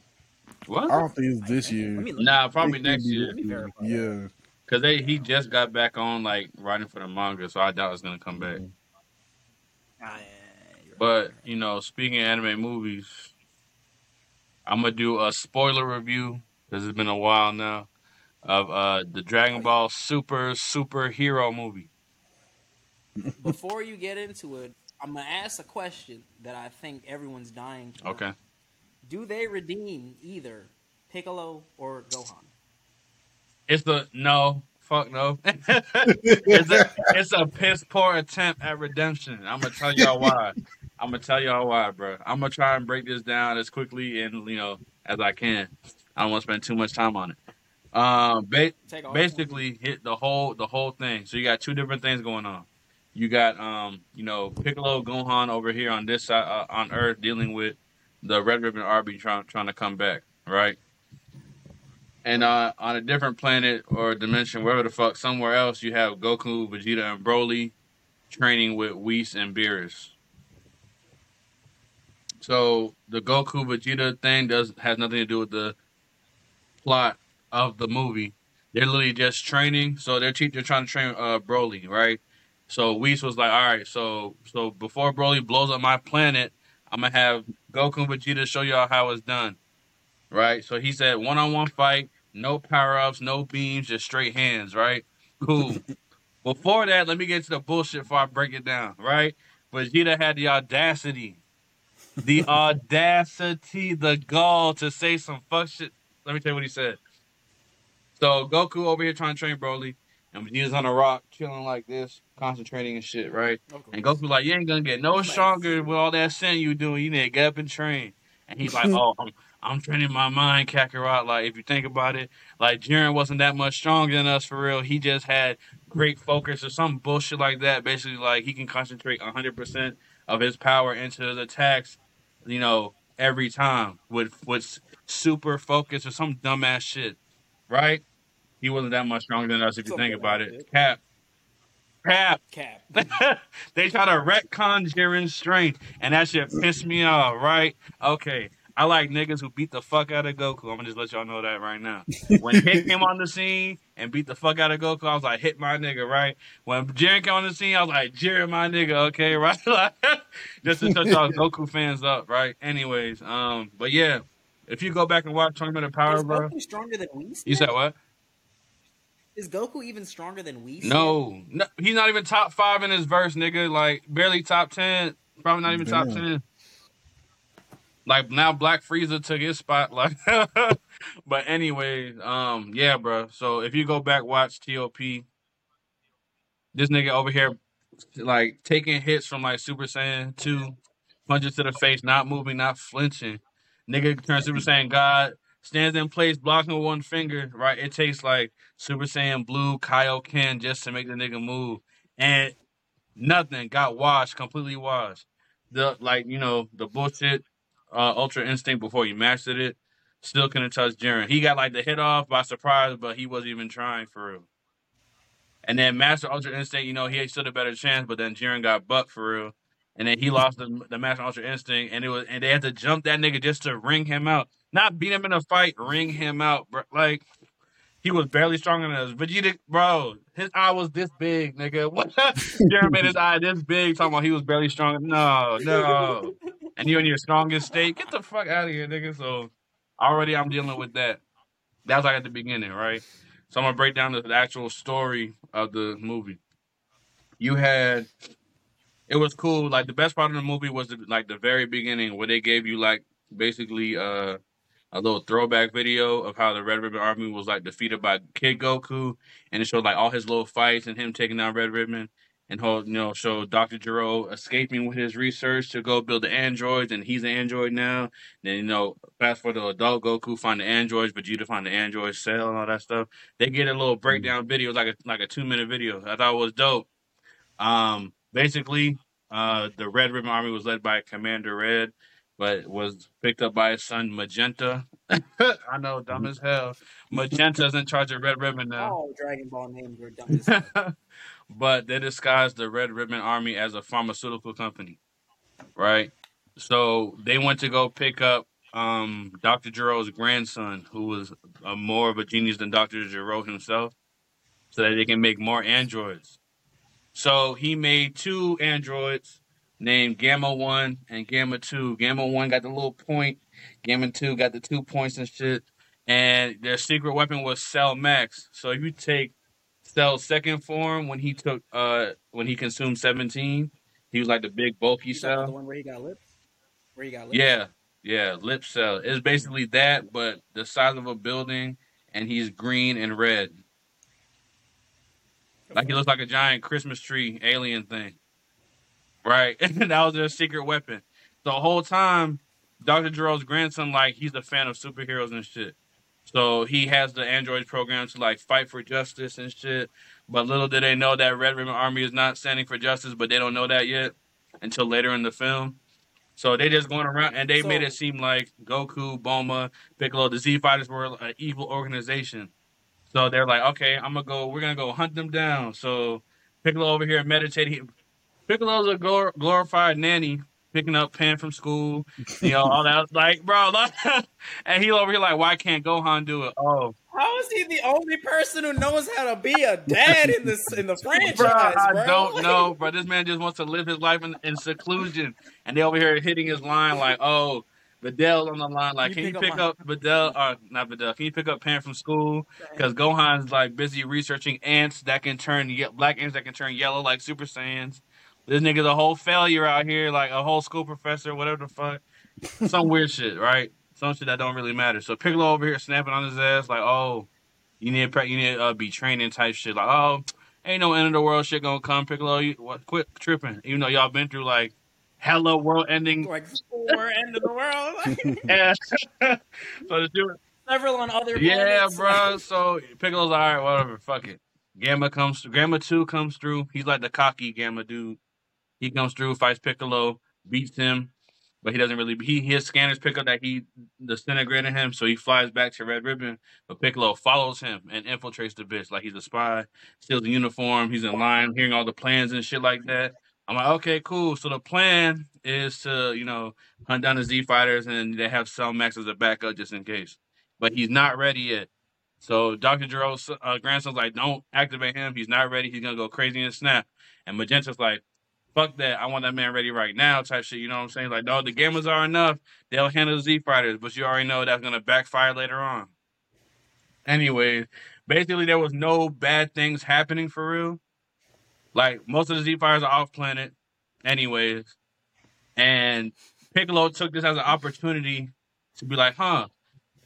What? I what? don't think it's this Let year. me. Nah, probably next year. Let me verify. Yeah. Cause they he just got back on like writing for the manga, so I doubt it's gonna come back. Ah, yeah, you're But you know, speaking of anime movies, I'm gonna do a spoiler review because it's been a while now of uh the Dragon Ball Super superhero movie. Before you get into it, I'm gonna ask a question that I think everyone's dying to know. Okay. Do they redeem either Piccolo or Gohan? It's the no, fuck no. it's a it's a piss poor attempt at redemption. I'm gonna tell y'all why. I'm gonna tell y'all why, bro. I'm gonna try and break this down as quickly and you know as I can. I don't want to spend too much time on it. Um, ba- basically hit the whole the whole thing. So you got two different things going on. You got um, you know, Piccolo Gohan over here on this side uh, on Earth dealing with the Red Ribbon Army trying trying to come back, right? And uh, on a different planet or dimension, wherever the fuck, somewhere else, you have Goku, Vegeta, and Broly training with Whis and Beerus. So the Goku Vegeta thing does has nothing to do with the plot of the movie. They're literally just training. So they're te- they're trying to train uh, Broly, right? So Whis was like, all right, so so before Broly blows up my planet, I'm gonna have Goku and Vegeta show y'all how it's done, right? So he said one on one fight, no power ups, no beams, just straight hands, right? Cool. before that, let me get to the bullshit before I break it down, right? Vegeta had the audacity, the audacity, the gall to say some fuck shit. Let me tell you what he said. So Goku over here trying to train Broly, and Vegeta's on a rock, chilling like this, concentrating and shit, right? And Goku like, you ain't gonna get no stronger with all that sin you doing. You need to get up and train. And he's like, oh, I'm, I'm training my mind, Kakarot. Like, if you think about it, like Jiren wasn't that much stronger than us for real. He just had great focus or some bullshit like that. Basically, like he can concentrate 100 percent of his power into his attacks, you know, every time with with super focus or some dumbass shit, right? He wasn't that much stronger than us if you Something think about like it. it. Cap, Cap. Cap. they try to retcon Jiren's strength, and that shit pissed me off, right? Okay. I like niggas who beat the fuck out of Goku. I'm gonna just let y'all know that right now. When Hit came on the scene and beat the fuck out of Goku, I was like, hit my nigga, right? When Jiren came on the scene, I was like, Jiren my nigga, okay, right? Like, just to touch y'all Goku fans up, right? Anyways, um, but yeah, if you go back and watch Tournament of Power, Is bro, Goku stronger than Whis? you said what? Is Goku even stronger than Whis? No, no, he's not even top five in his verse, nigga. Like barely top ten, probably not even top ten. Like now, Black Frieza took his spot. Like, but anyways, um, yeah, bro. So if you go back watch TOP, this nigga over here, like taking hits from like Super Saiyan two, punches to the face, not moving, not flinching. Nigga turns Super Saiyan God, stands in place, blocking with one finger. Right, it takes like Super Saiyan Blue, Kaioken just to make the nigga move, and nothing got washed, completely washed. The like you know the bullshit uh, Ultra Instinct before you mastered it, still couldn't touch Jiren. He got like the hit off by surprise, but he wasn't even trying for real. And then Master Ultra Instinct, you know, he had stood a better chance, but then Jiren got bucked for real. And then he lost the, the Master Ultra Instinct, and it was and they had to jump that nigga just to ring him out, not beat him in a fight, ring him out, bro. Like he was barely stronger than us. Vegeta, bro, his eye was this big, nigga. What? Jiren made his eye this big, talking about he was barely stronger. No, no. And you in your strongest state, get the fuck out of here, nigga. So already I'm dealing with that. That was like at the beginning, right? So I'm gonna break down the, the actual story of the movie. You had it was cool. Like the best part of the movie was the, like the very beginning where they gave you like basically uh a little throwback video of how the Red Ribbon Army was like defeated by Kid Goku, and it showed like all his little fights and him taking down Red Ribbon, and whole you know showed Doctor Gero escaping with his research to go build the androids, and he's an android now. Then you know fast forward to adult Goku find the androids, Vegeta find the androids, Cell and all that stuff. They get a little breakdown video, like a like a two minute video. I thought it was dope. Um, basically, uh, the Red Ribbon Army was led by Commander Red, but was picked up by his son Magenta. I know, dumb as hell. Magenta's in charge of Red Ribbon now. All Dragon Ball names were dumb as hell. but they disguised the Red Ribbon Army as a pharmaceutical company, right? So they went to go pick up um, Dr. Gero's grandson, who was uh, more of a genius than Dr. Gero himself, so that they can make more androids. So he made two androids, named Gamma One and Gamma Two. Gamma One got the little point. Gamma Two got the two points and shit. And their secret weapon was Cell Max. So if you take Cell's second form when he took uh when he consumed seventeen, he was like the big bulky cell. the one where he got lips? Where he got lips? Yeah, yeah, lip cell. It's basically that, but the size of a building, and he's green and red. Like he looks like a giant Christmas tree alien thing. Right? And that was their secret weapon. The whole time, Dr. Gero's grandson, like, he's a fan of superheroes and shit. So he has the androids program to like fight for justice and shit. But little did they know that Red Ribbon Army is not standing for justice, but they don't know that yet until later in the film. So they just going around and they So- made it seem like Goku, Bulma, Piccolo, the Z Fighters were an evil organization. So they're like, okay, I'm gonna go. We're gonna go hunt them down. So Piccolo over here meditating. He- Piccolo's a glor- glorified nanny, picking up Pan from school. You know all that. Like, bro, like, and he over here like, why can't Gohan do it? Oh, How is he the only person who knows how to be a dad in this in the franchise, bro, I bro? don't know, bro. This man just wants to live his life in, in seclusion, and they over here hitting his line like, oh. Videl's on the line, like, Can can you you pick pick up up Videl? Uh, not Videl. Can you pick up Pan from school? Because Gohan's like busy researching ants that can turn ye- black ants that can turn yellow like Super Saiyans. This nigga's a whole failure out here, like a whole school professor, whatever the fuck. Some weird shit, right? Some shit that don't really matter. So Piccolo over here snapping on his ass, like, oh, you need to pre- you need to uh, be training type shit. Like, oh, ain't no end of the world shit gonna come, Piccolo. You, what, quit tripping. Even though y'all been through like hella world ending. like four end of the world. Yeah. so the dude, Several on other yeah, planets. bro. So Piccolo's all right, whatever. Fuck it. Gamma comes. Gamma two comes through. He's like the cocky Gamma dude. He comes through, fights Piccolo, beats him, but he doesn't really. He his scanners pick up that he disintegrated him, so he flies back to Red Ribbon. But Piccolo follows him and infiltrates the bitch like he's a spy. Steals the uniform. He's in line, hearing all the plans and shit like that. I'm like, okay, cool. So the plan is to, you know, hunt down the Z fighters, and they have Cell Max as a backup just in case. But he's not ready yet. So Dr. Gero's uh, grandson's like, don't activate him. He's not ready. He's gonna go crazy and snap. And Magenta's like, fuck that. I want that man ready right now, type shit. You know what I'm saying? Like, no, the Gammas are enough. They'll handle the Z fighters, but you already know that's gonna backfire later on. Anyways, basically there was no bad things happening for real. Like most of the Z fighters are off planet, anyways. And Piccolo took this as an opportunity to be like, huh,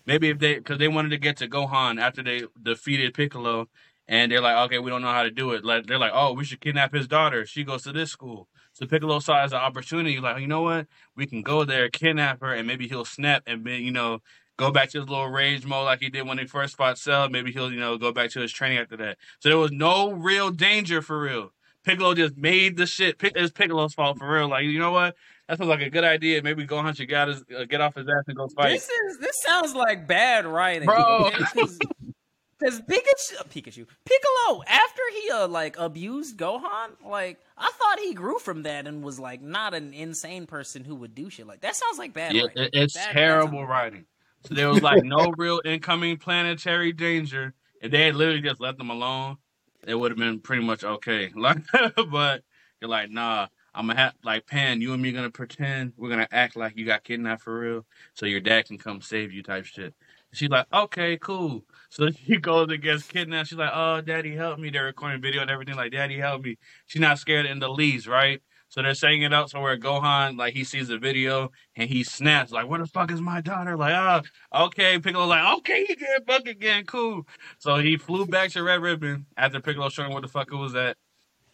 maybe if they, because they wanted to get to Gohan after they defeated Piccolo, and they're like, okay, we don't know how to do it. Like they're like, oh, we should kidnap his daughter. She goes to this school. So Piccolo saw as an opportunity, like, you know what, we can go there, kidnap her, and maybe he'll snap and be, you know, go back to his little rage mode like he did when he first fought Cell. Maybe he'll, you know, go back to his training after that. So there was no real danger for real. Piccolo just made the shit. Pic- It's Piccolo's fault for real. Like, you know what? That sounds like a good idea. Maybe go hunt your his, uh, get off his ass and go fight. This is this sounds like bad writing, Bro. Because Pikachu, uh, Pikachu, Piccolo, after he uh, like abused Gohan, like I thought he grew from that and was like not an insane person who would do shit like that. Sounds like bad Yeah, writing. it's Bad- terrible that's- writing. So there was like no real incoming planetary danger. If they had literally just left them alone, it would have been pretty much okay. Like, but you're like, nah, I'm gonna have like Pan. You and me gonna pretend we're gonna act like you got kidnapped for real, so your dad can come save you, type shit. She's like, okay, cool. So she goes and gets kidnapped. She's like, oh, daddy, help me. They're recording video and everything. Like, daddy, help me. She's not scared in the least, right? So they're saying it out so where Gohan, like, he sees the video and he snaps, like, where the fuck is my daughter? Like, ah, okay. Piccolo's like, okay, you get fuck again, cool. So he flew back to Red Ribbon after Piccolo showing him where the fuck it was at.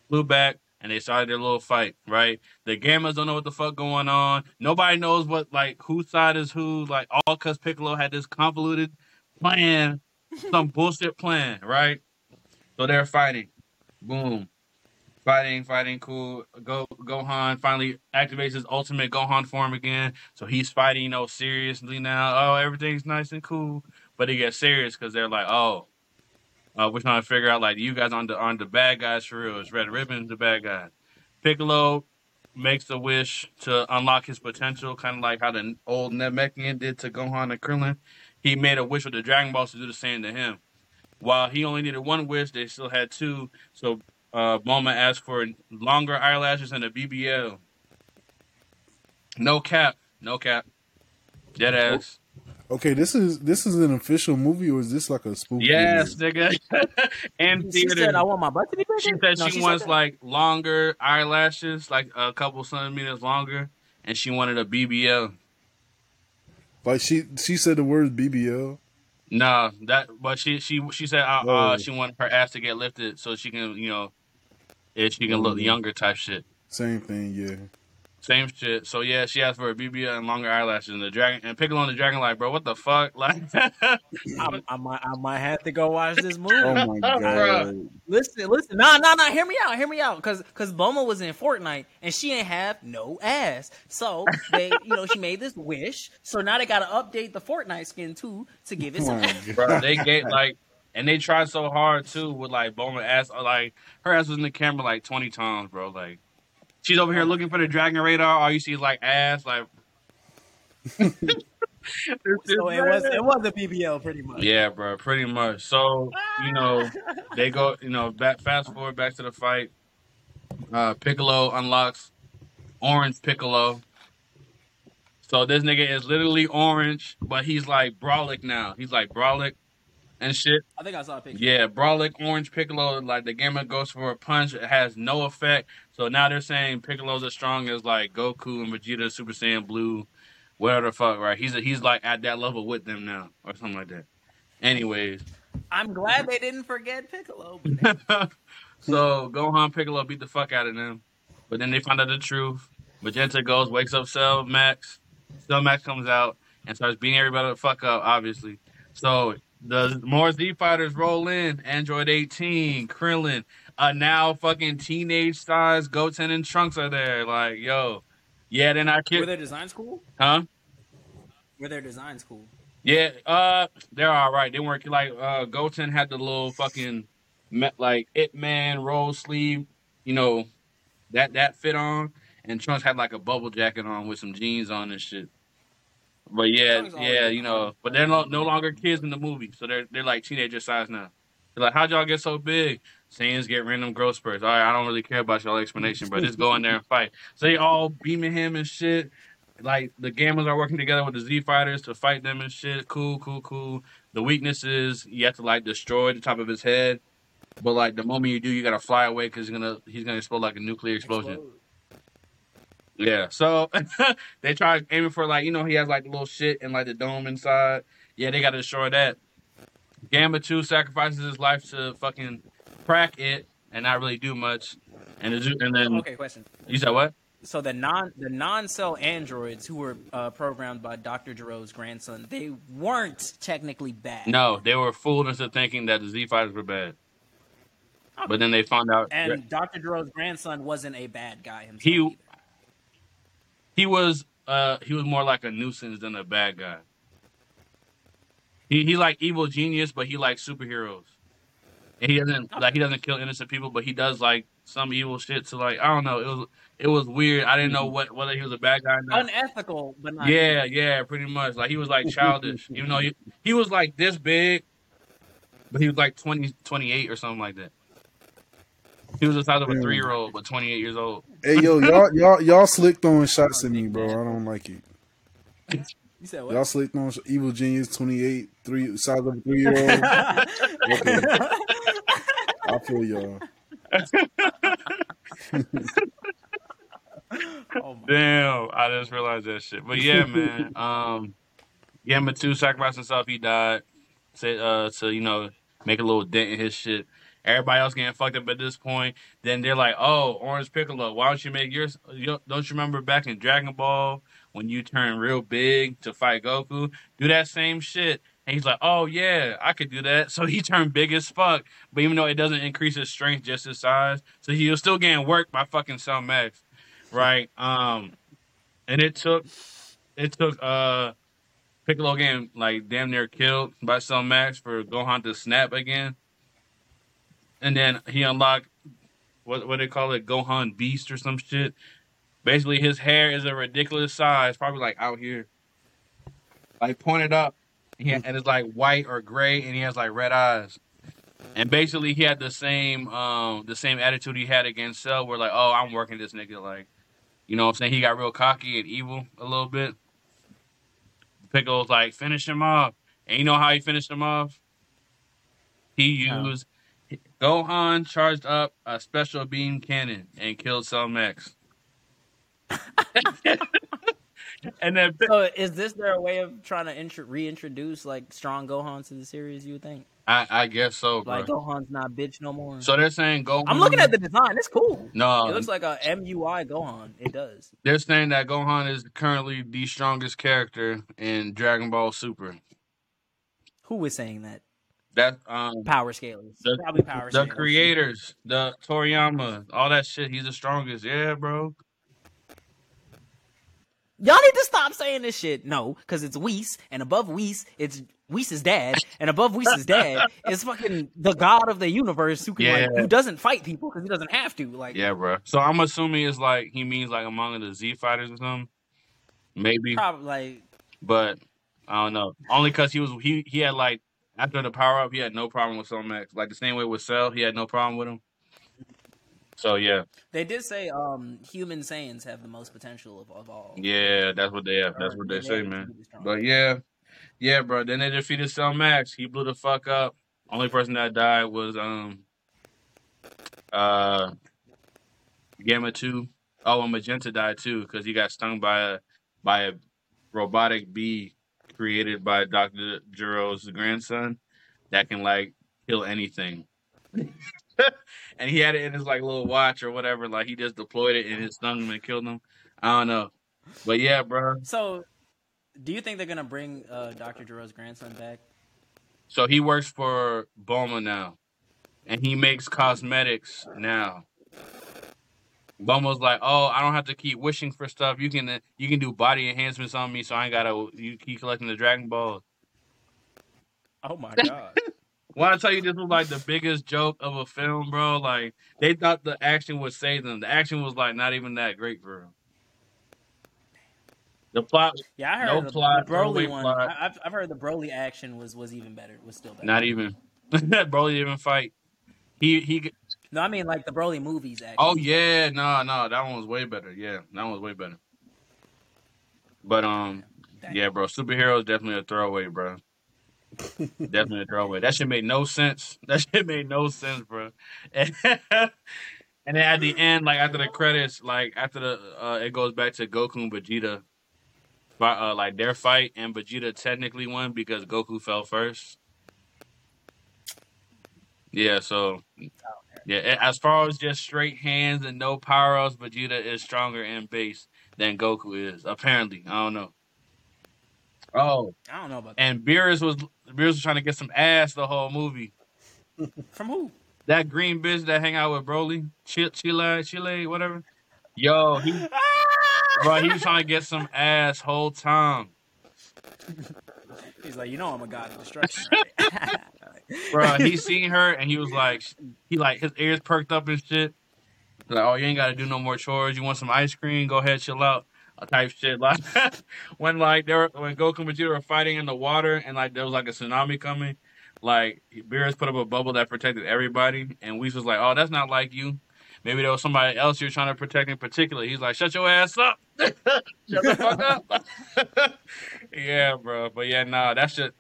Flew back and they started their little fight, right? The Gammas don't know what the fuck going on. Nobody knows what, like, whose side is who. Like, all because Piccolo had this convoluted plan, some bullshit plan, right? So they're fighting. Boom. Fighting, fighting, cool. Go Gohan finally activates his ultimate Gohan form again. So he's fighting, you know, seriously now. Oh, everything's nice and cool. But it gets serious because they're like, oh, uh, we're trying to figure out like you guys aren't the aren't the bad guys for real. It's Red Ribbon, the bad guy. Piccolo makes a wish to unlock his potential, kind of like how the old Namekian did to Gohan and Krillin. He made a wish with the Dragon Balls to do the same to him. While he only needed one wish, they still had two. So uh, Bulma asked for longer eyelashes and a BBL. No cap. No cap. Dead ass. Okay, this is this is an official movie or is this like a spoof? Yes, movie? nigga. and She theater. said, "I want my butt to be bigger." She said No, she wants that. like longer eyelashes, like a couple centimeters longer, and she wanted a BBL. Like she she said the word BBL. No, that but she she she said uh, Oh. uh she wanted her ass to get lifted so she can you know if she can look Mhm. younger type shit. Same thing, yeah. Same shit. So yeah, she asked for a BBL and longer eyelashes and the dragon and Piccolo and the dragon like, bro, what the fuck? Like I, I might, I might have to go watch this movie. Oh my god. Bruh. Listen, listen, nah, nah, nah. Hear me out, hear me out, cause, cause Bulma was in Fortnite and she ain't have no ass. So they, you know, she made this wish. So now they gotta update the Fortnite skin too to give it Oh some. my ass. Bro, they get like and they tried so hard too with like Bulma ass like her ass was in the camera like twenty times, bro. Like she's over here looking for the dragon radar, all you see is like ass, like So it was, it was a BBL pretty much. Yeah, bro, pretty much. So, you know, they go, you know, back fast forward back to the fight. Uh Piccolo unlocks Orange Piccolo. So this nigga is literally orange, but he's like Brolic now. He's like Brolic and shit. I think I saw a picture. Yeah, Brolic Orange Piccolo, like the Gamma goes for a punch, it has no effect. So now they're saying Piccolo's as strong as like Goku and Vegeta Super Saiyan Blue, whatever the fuck, right? He's he's like at that level with them now, or something like that. Anyways, I'm glad they didn't forget Piccolo. so Gohan Piccolo beat the fuck out of them, but then they find out the truth. Magenta goes, wakes up Cell Max. Cell Max comes out and starts beating everybody the fuck up, obviously. So the more Z fighters roll in. Android 18, Krillin, a now fucking teenage size Goten and Trunks are there. Like, yo, yeah, they're not Were their designs cool? huh? Were their designs cool? Yeah, uh, they're all right. They weren't like uh, Goten had the little fucking like It Man roll sleeve, you know, that that fit on, and Trunks had like a bubble jacket on with some jeans on and shit. But yeah, yeah, you know, but they're no, no longer kids in the movie, so they're they're like teenager size now. They're like, how'd y'all get so big? Saiyans get random growth spurts. All right, I don't really care about y'all explanation, but just go in there and fight. So they all beaming him and shit like the Gammas are working together with the Z fighters to fight them and shit. Cool, cool, cool. The weakness is you have to like destroy the top of his head, but like the moment you do, you gotta fly away because he's gonna he's gonna explode like a nuclear explosion. Explode. Yeah. So they try aiming for like you know he has like the little shit and like the dome inside. Yeah, they gotta destroy that. Gamma two sacrifices his life to fucking crack it and not really do much. And the, and then Okay, question. you said what? So the non the non cell androids who were uh, programmed by Dr. Gero's grandson, they weren't technically bad. No, they were fooled into thinking that the Z fighters were bad. But then they found out And Dr. Gero's grandson wasn't a bad guy himself. He- either. He was uh he was more like a nuisance than a bad guy. He he like evil genius, but he likes superheroes. And he doesn't like he doesn't kill innocent people, but he does like some evil shit. So like I don't know, it was it was weird. I didn't know what whether he was a bad guy or not. unethical, but not Yeah, yeah, pretty much. Like he was like childish, even though he, he was like this big, but he was like 20, 28 or something like that. He was the size of a three year old, but twenty eight years old. Hey yo, y'all y'all y'all slick throwing shots at me, bro. I don't like it. You said what? Y'all slick throwing sh- evil genius twenty eight, three size of a three year old. Okay. I feel y'all. oh Damn, I just realized that shit. But yeah, man. Um, Gamma two sacrificed himself. He died to uh to you know make a little dent in his shit. Everybody else getting fucked up at this point. Then they're like, "Oh, Orange Piccolo, why don't you make yours? You, don't you remember back in Dragon Ball when you turned real big to fight Goku? Do that same shit." And he's like, "Oh yeah, I could do that." So he turned big as fuck. But even though it doesn't increase his strength, just his size, so he was still getting worked by fucking Cell Max, right? Um, and it took it took uh Piccolo getting like damn near killed by Cell Max for Gohan to snap again. And then he unlocked what what they call it, Gohan Beast or some shit. Basically his hair is a ridiculous size, probably like out here. Like pointed up. He, and it's like white or gray and he has like red eyes. And basically he had the same um the same attitude he had against Cell where like, oh I'm working this nigga like You know what I'm saying? He got real cocky and evil a little bit. Piccolo's like, finish him off. And you know how he finished him off? He used Gohan charged up a special beam cannon and killed Cell Max. and then So is this their way of trying to intro- reintroduce like strong Gohan to the series? You would think I, I guess so, bro. like Gohan's not bitch no more. so they're saying Gohan. I'm looking at the design. It's cool. no. It looks like a MUI Gohan. It does. they're saying that Gohan is currently the strongest character in Dragon Ball Super. Who was saying that? That um Power scalers. The- Probably power the scalers. creators, the Toriyama, all that shit. He's the strongest. Yeah, bro. Y'all need to stop saying this shit. No, because it's Whis, and above Whis, it's Whis's dad, and above Whis's dad is fucking the god of the universe who can like who doesn't fight people because he doesn't have to. Like, Yeah, bro. So I'm assuming it's like he means like among the Z fighters or something. Maybe, probably like but I don't know. Only because he was he he had like after the power up, he had no problem with Cell Max. Like the same way with Cell, he had no problem with him. So yeah, they did say, um, human Saiyans have the most potential of, of all. yeah, that's what they have. That's what they they say, man. to be strong. But yeah, yeah, bro. Then they defeated Cell Max. He blew the fuck up. Only person that died was um uh Gamma Two. Oh, and Magenta died too because he got stung by a by a robotic bee created by Doctor Gero's grandson that can like kill anything. and he had it in his like little watch or whatever. Like he just deployed it and it stung him and killed him. I don't know, but yeah, bro. So, do you think they're gonna bring uh, Doctor Gero's grandson back? So he works for Bulma now, and he makes cosmetics now. Bulma's like, oh, I don't have to keep wishing for stuff. You can you can do body enhancements on me, so I ain't gotta you keep collecting the Dragon Balls. Oh my god! When I tell you this was like the biggest joke of a film, bro, like they thought the action would save them. The action was like not even that great for them. The plot, Yeah, I heard No the, plot, the Broly way one. plot. I, I've I've heard the Broly action was was even better. Was still better. not even. Broly didn't even fight. He he No, I mean like the Broly movies. Action. Oh yeah, no, no, that one was way better. Yeah, that one was way better. But um, Dang. yeah, bro, superhero is definitely a throwaway, bro. definitely a throwaway. That shit made no sense. That shit made no sense, bro. and then at the end, like after the credits, like after the uh, it goes back to Goku and Vegeta, but uh, like their fight, and Vegeta technically won because Goku fell first. Yeah, so yeah, as far as just straight hands and no power ups, Vegeta is stronger in base than Goku is. Apparently, I don't know. Oh, I don't know about that. and Beerus was Beerus was trying to get some ass the whole movie. From who? That green bitch that hang out with Broly, Cheelai, Cheelai, Cheelai, whatever. Yo, he, bro, he was trying to get some ass whole time, He's like, you know, I'm a god of destruction. Bro. He seen her and he was like, he like his ears perked up and shit. Like, oh, you ain't got to do no more chores. You want some ice cream? Go ahead, chill out. Type shit. Like when like they were when Goku and Vegeta were fighting in the water and like there was like a tsunami coming. Like Beerus put up a bubble that protected everybody, and Whis was like, "Oh, that's not like you. Maybe there was somebody else you're trying to protect in particular." He's like, "Shut your ass up, shut the fuck up." yeah, bro. But yeah, nah, that's just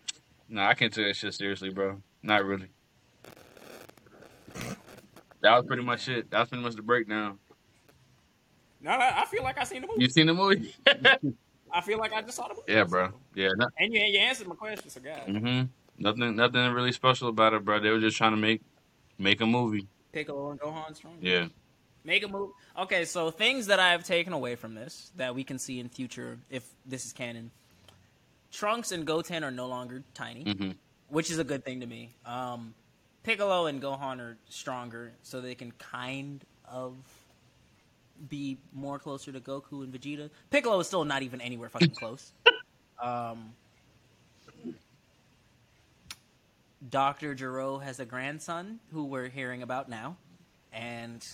Nah, I can't take that shit seriously, bro. Not really. That was pretty much it. That was pretty much the breakdown. no, I I feel like I seen the movie. You seen the movie? I feel like I just saw the movie. yeah, bro. Yeah. Not, And you, you answered my question, so God. hmm Nothing. Nothing really special about it, bro. They were just trying to make make a movie. Piccolo and Gohan strong. Yeah. Make a move. Okay, so things that I have taken away from this that we can see in future if this is canon. Trunks and Goten are no longer tiny, hmm which is a good thing to me. Um, Piccolo and Gohan are stronger, so they can kind of be more closer to Goku and Vegeta. Piccolo is still not even anywhere fucking close. Um, Dr. Gero has a grandson who we're hearing about now, and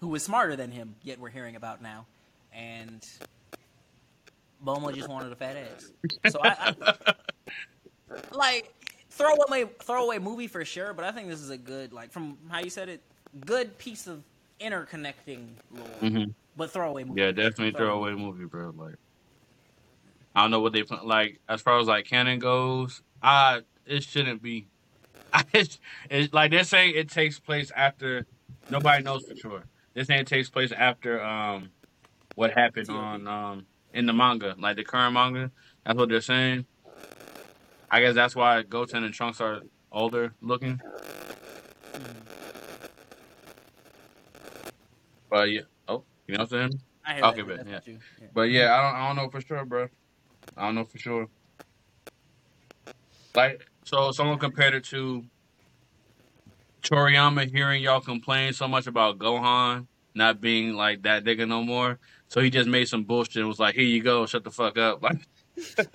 who was smarter than him, yet we're hearing about now. And Bulma just wanted a fat ass. So I, I like throwaway throwaway movie for sure, but I think this is a good like from how you said it, good piece of interconnecting lore, Mhm. but throwaway movie. Yeah, definitely throwaway movie, bro. Like, I don't know what they plan. Like, as far as like canon goes, I it shouldn't be. It's, it's like they're saying it takes place after. Nobody knows for sure. They're saying it takes place after um, what happened on um in the manga, like the current manga. That's what they're saying. I guess that's why Goten and Trunks are older looking. But yeah, oh, you know what I'm saying? I hear Okay, but yeah. yeah. But yeah, I don't I don't know for sure, bro. I don't know for sure. Like so someone compared it to Toriyama hearing y'all complain so much about Gohan not being like that nigga no more. So he just made some bullshit and was like, Here you go, shut the fuck up. Like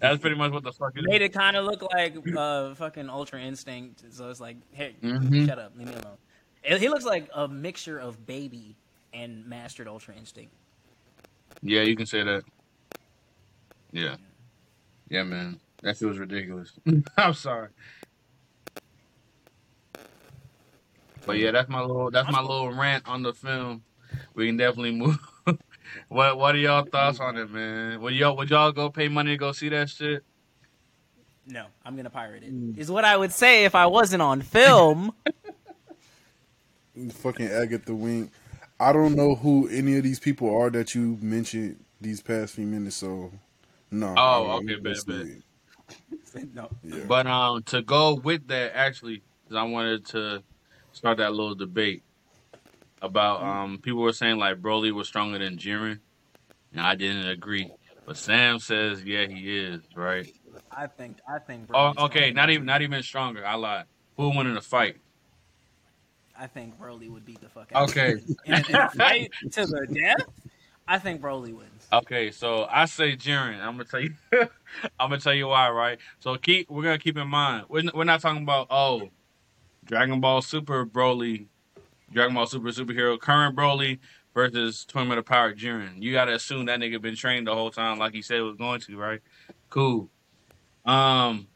that's pretty much what the fuck it Made is. it kind of look like uh, fucking Ultra Instinct. So it's like, hey, Mhm. shut up, leave me alone. It- He looks like a mixture of Baby and Mastered Ultra Instinct. Yeah, you can say that. Yeah. Yeah, man. That feels ridiculous. I'm sorry. But yeah, that's my little that's my little rant on the film. We can definitely move. What what are y'all thoughts on it, man? Would y'all would y'all go pay money to go see that shit? No, I'm gonna pirate it. Mm. Is what I would say if I wasn't on film. Fucking Agatha Wink. I don't know who any of these people are that you mentioned these past few minutes, so no. Oh, okay, I'm bet, no, Yeah. But um to go with that actually, 'cause I wanted to start that little debate about um people were saying like Broly was stronger than Jiren, and I didn't agree. But Sam says yeah he is right. I think I think. Oh okay, not even not even stronger. I lied. Who won in a fight? I think Broly would beat the fuck out. Okay. of him. in, in a fight to the death. I think Broly wins. Okay, so I say Jiren. I'm gonna tell you. I'm gonna tell you why, right? So keep we're gonna keep in mind we're, we're not talking about oh, Dragon Ball Super Broly, Dragon Ball Super superhero current Broly versus Tournament of Power Jiren. You gotta assume that nigga been trained the whole time, like he said he was going to, right? Cool. Um,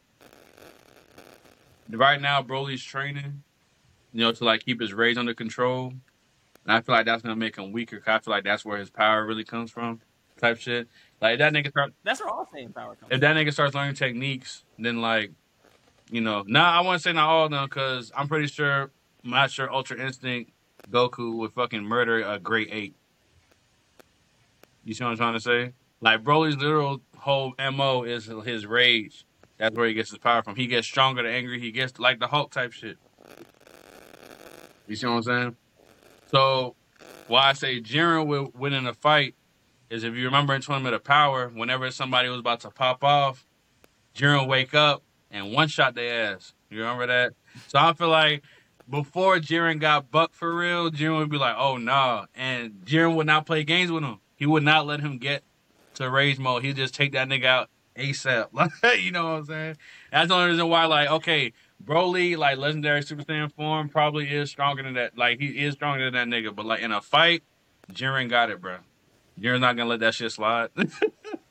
right now Broly's training, you know, to like keep his rage under control. And I feel like that's gonna make him weaker. 'cause I feel like that's where his power really comes from, type shit. Like if that nigga start, That's where all same power comes. if that nigga starts learning techniques, then like, you know, now I to say not all of them because I'm pretty sure, not sure Ultra Instinct Goku would fucking murder a Great Ape. You see what I'm trying to say? Like Broly's literal whole mo is his rage. That's where he gets his power from. He gets stronger the angry he gets, like the Hulk type shit. You see what I'm saying? So, why I say Jiren will win in a fight is if you remember in Tournament of Power, whenever somebody was about to pop off, Jiren wake up and one shot their ass. You remember that? So I feel like before Jiren got bucked for real, Jiren would be like, "Oh nah," and Jiren would not play games with him. He would not let him get to rage mode. He'd just take that nigga out ASAP. Like, you know what I'm saying? That's the only reason why, like, okay, Broly, like legendary Super Saiyan form, probably is stronger than that. Like, he is stronger than that nigga. But like in a fight, Jiren got it, bro. Jiren's not gonna let that shit slide.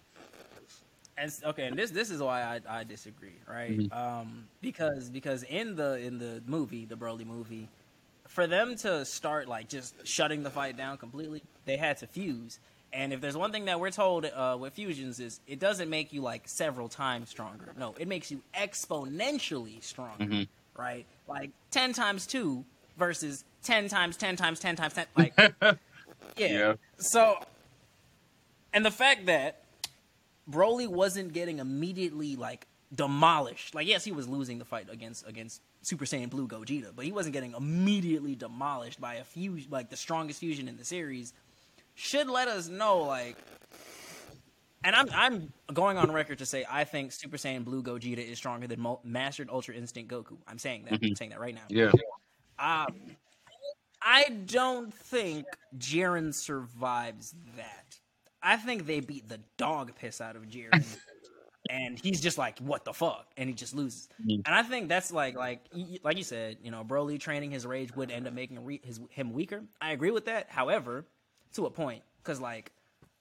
And okay, and this this is why I, I disagree, right? Um, because because in the in the movie, the Broly movie, for them to start like just shutting the fight down completely, they had to fuse. And if there's one thing that we're told uh, with fusions is it doesn't make you like several times stronger. No, it makes you exponentially stronger, Mhm. right? Like ten times two versus ten times ten times ten times ten. Like, yeah. Yeah. So, and the fact that Broly wasn't getting immediately like demolished. Like, yes, he was losing the fight against against Super Saiyan Blue Gogeta, but he wasn't getting immediately demolished by a fusion, like the strongest fusion in the series. Should let us know, like, and I'm I'm going on record to say I think Super Saiyan Blue Gogeta is stronger than Mo- Mastered Ultra Instinct Goku. I'm saying that. I'm saying that right now. yeah. Um, I don't think Jiren survives that. I think they beat the dog piss out of Jiren, and he's just like, "What the fuck?" and he just loses. And I think that's like, like, like you said, you know, Broly training his rage would end up making re- his him weaker. I agree with that. However, to a point, because like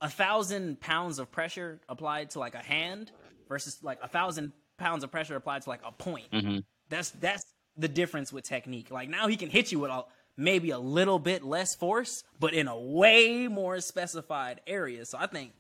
a thousand pounds of pressure applied to like a hand versus like a thousand pounds of pressure applied to like a point hmm that's that's the difference with technique. Like now he can hit you with all maybe a little bit less force, but in a way more specified area. So I think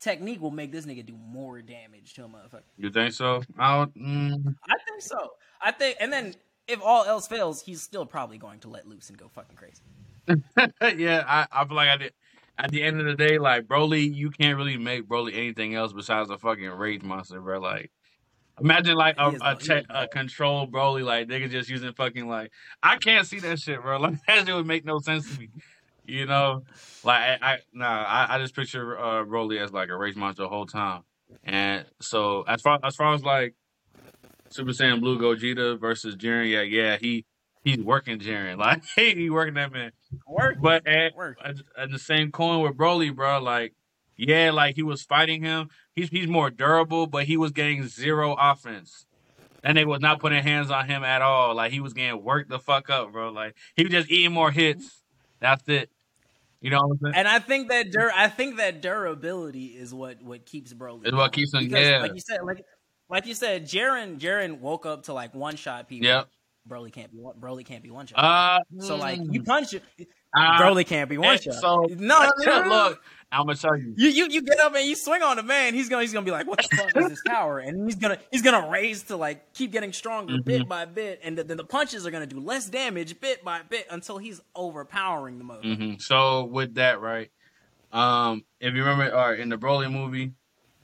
technique will make this nigga do more damage to a motherfucker. You think so? I. Mm, I think so. I think, and then if all else fails, he's still probably going to let loose and go fucking crazy. yeah, I, I feel like I did. At the end of the day, like Broly, you can't really make Broly anything else besides a fucking rage monster, bro. Like, imagine like a a, te- a control Broly, like nigga just using fucking like. I can't see that shit, bro. Like that shit would make no sense to me. You know, like I, I nah, I, I just picture uh, Broly as like a rage monster the whole time. And so as far as far as like Super Saiyan Blue Gogeta versus Jiren, yeah, yeah, he he's working Jiren, like he working that man. Work. But at, Work. at the same coin with Broly, bro, like yeah, like he was fighting him. He's he's more durable, but he was getting zero offense. And they was not putting hands on him at all. Like he was getting worked the fuck up, bro. Like he was just eating more hits. That's it. You know what I'm saying? And I think that dur- I think that durability is what what keeps Broly. It's what keeps him- Because, yeah. Like you said, like like you said, Jiren Jiren woke up to like one shot people. Yep. Broly can't be one. Broly can't be one shot. Uh, so like mm, you punch it, uh, Broly can't be one shot. So no, no, no, no. look, I'm gonna tell you. You, you you get up and you swing on the man. He's gonna he's gonna be like, "What the fuck is this power?" And he's gonna he's gonna raise to like keep getting stronger Mm-hmm. bit by bit, and then the, the punches are gonna do less damage bit by bit until he's overpowering the mother. hmm So with that, right? Um, if you remember, or in the Broly movie,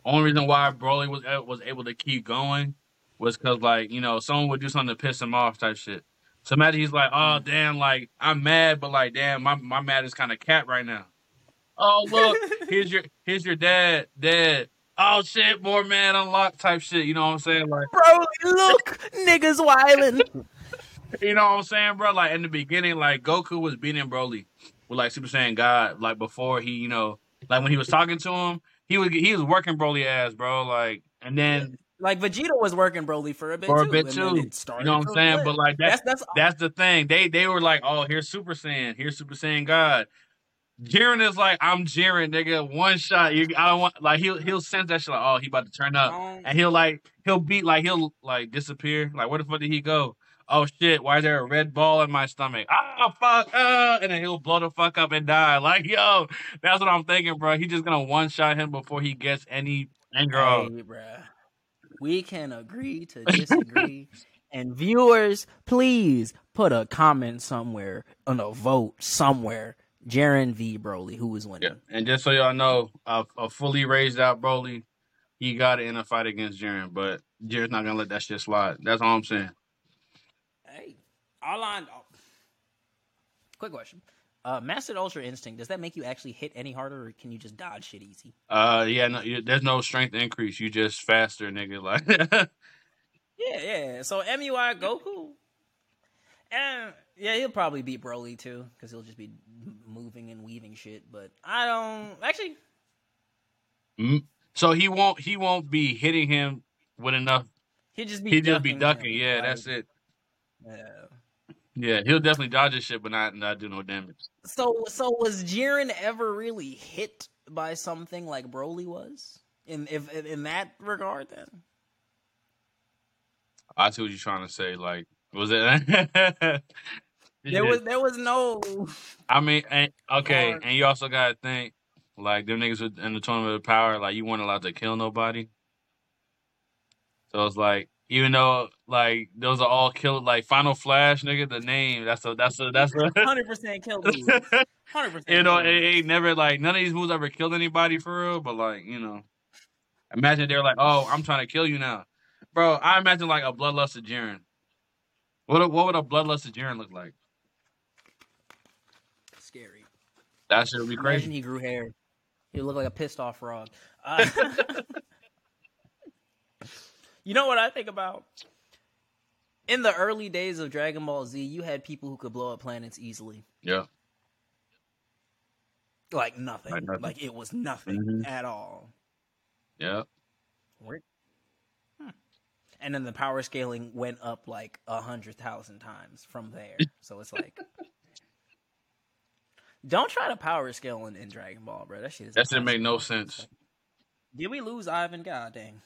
only reason why Broly was was able to keep going was because like you know someone would do something to piss him off type shit. So imagine he's like, oh damn, like I'm mad, but like damn, my my mad is kind of cat right now. Oh look, here's your here's your dad, dad. Oh shit, more man unlocked type shit. You know what I'm saying? Like Broly, look, niggas wildin'. You know what I'm saying, bro? Like in the beginning, like Goku was beating Broly with like Super Saiyan God. Like before he, you know, like when he was talking to him, he was he was working Broly ass, bro. Like and then Like Vegeta was working Broly for a bit for a too, bit too. You know what I'm saying? But like that's that's that's that's the thing. They they were like, oh, here's Super Saiyan, here's Super Saiyan God. Jiren is like, I'm Jiren, nigga. One shot, you. I don't want like he'll he'll sense that shit like, oh, he about to turn up, and he'll like he'll beat like he'll like disappear. Like where the fuck did he go? Oh shit! Why is there a red ball in my stomach? Ah fuck! Ah, and then he'll blow the fuck up and die. Like yo, that's what I'm thinking, bro. He's just gonna one shot him before he gets any anger off. Hey, bruh. We can agree to disagree. and viewers, please put a comment somewhere on a vote somewhere. Jiren v. Broly, who is winning? Yeah, and just so y'all know, a, a fully raised out Broly, he got it in a fight against Jiren, but Jiren's not gonna let that shit slide. That's all I'm saying. Hey, all on. oh. Quick question. Uh, Mastered Ultra Instinct, does that make you actually hit any harder, or can you just dodge shit easy? Uh, yeah, no, you, there's no strength increase. You just faster, nigga. Like, Yeah, yeah. So MUI Goku, and yeah, he'll probably beat Broly too, because he'll just be moving and weaving shit. But I don't actually. Mm. so he won't he won't be hitting him with enough. He'll just be. He'll just be him, ducking. Yeah, like, that's it. Yeah. Yeah, he'll definitely dodge his shit, but not not do no damage. So, so was Jiren ever really hit by something like Broly was? In if in that regard, then I see what you're trying to say. Like, was it? there was there was no. I mean, and, okay, Or- and you also gotta think, like them niggas with- in the tournament of power, like you weren't allowed to kill nobody. So it's like, even though like those are all killed, like Final Flash, nigga, the name that's a that's a that's a. Hundred percent kill moves. Hundred percent. you know, it ain't never like none of these moves ever killed anybody for real. But like, you know, imagine they're like, "Oh, I'm trying to kill you now, bro." I imagine like a bloodlusted Jiren. What what would a bloodlusted Jiren look like? scary. That shit would be Imagine crazy. he grew hair. He would look like a pissed off frog. Uh, you know what I think about? In the early days of Dragon Ball Z, you had people who could blow up planets easily. Yeah, Like nothing. Like Like, it was nothing Mhm. at all. yeah. Hmm. And then the power scaling went up like a hundred thousand times from there. So it's like, don't try to power scale in, in Dragon Ball, bro. That shit is That shit make no sense. Did we lose Ivan? God dang.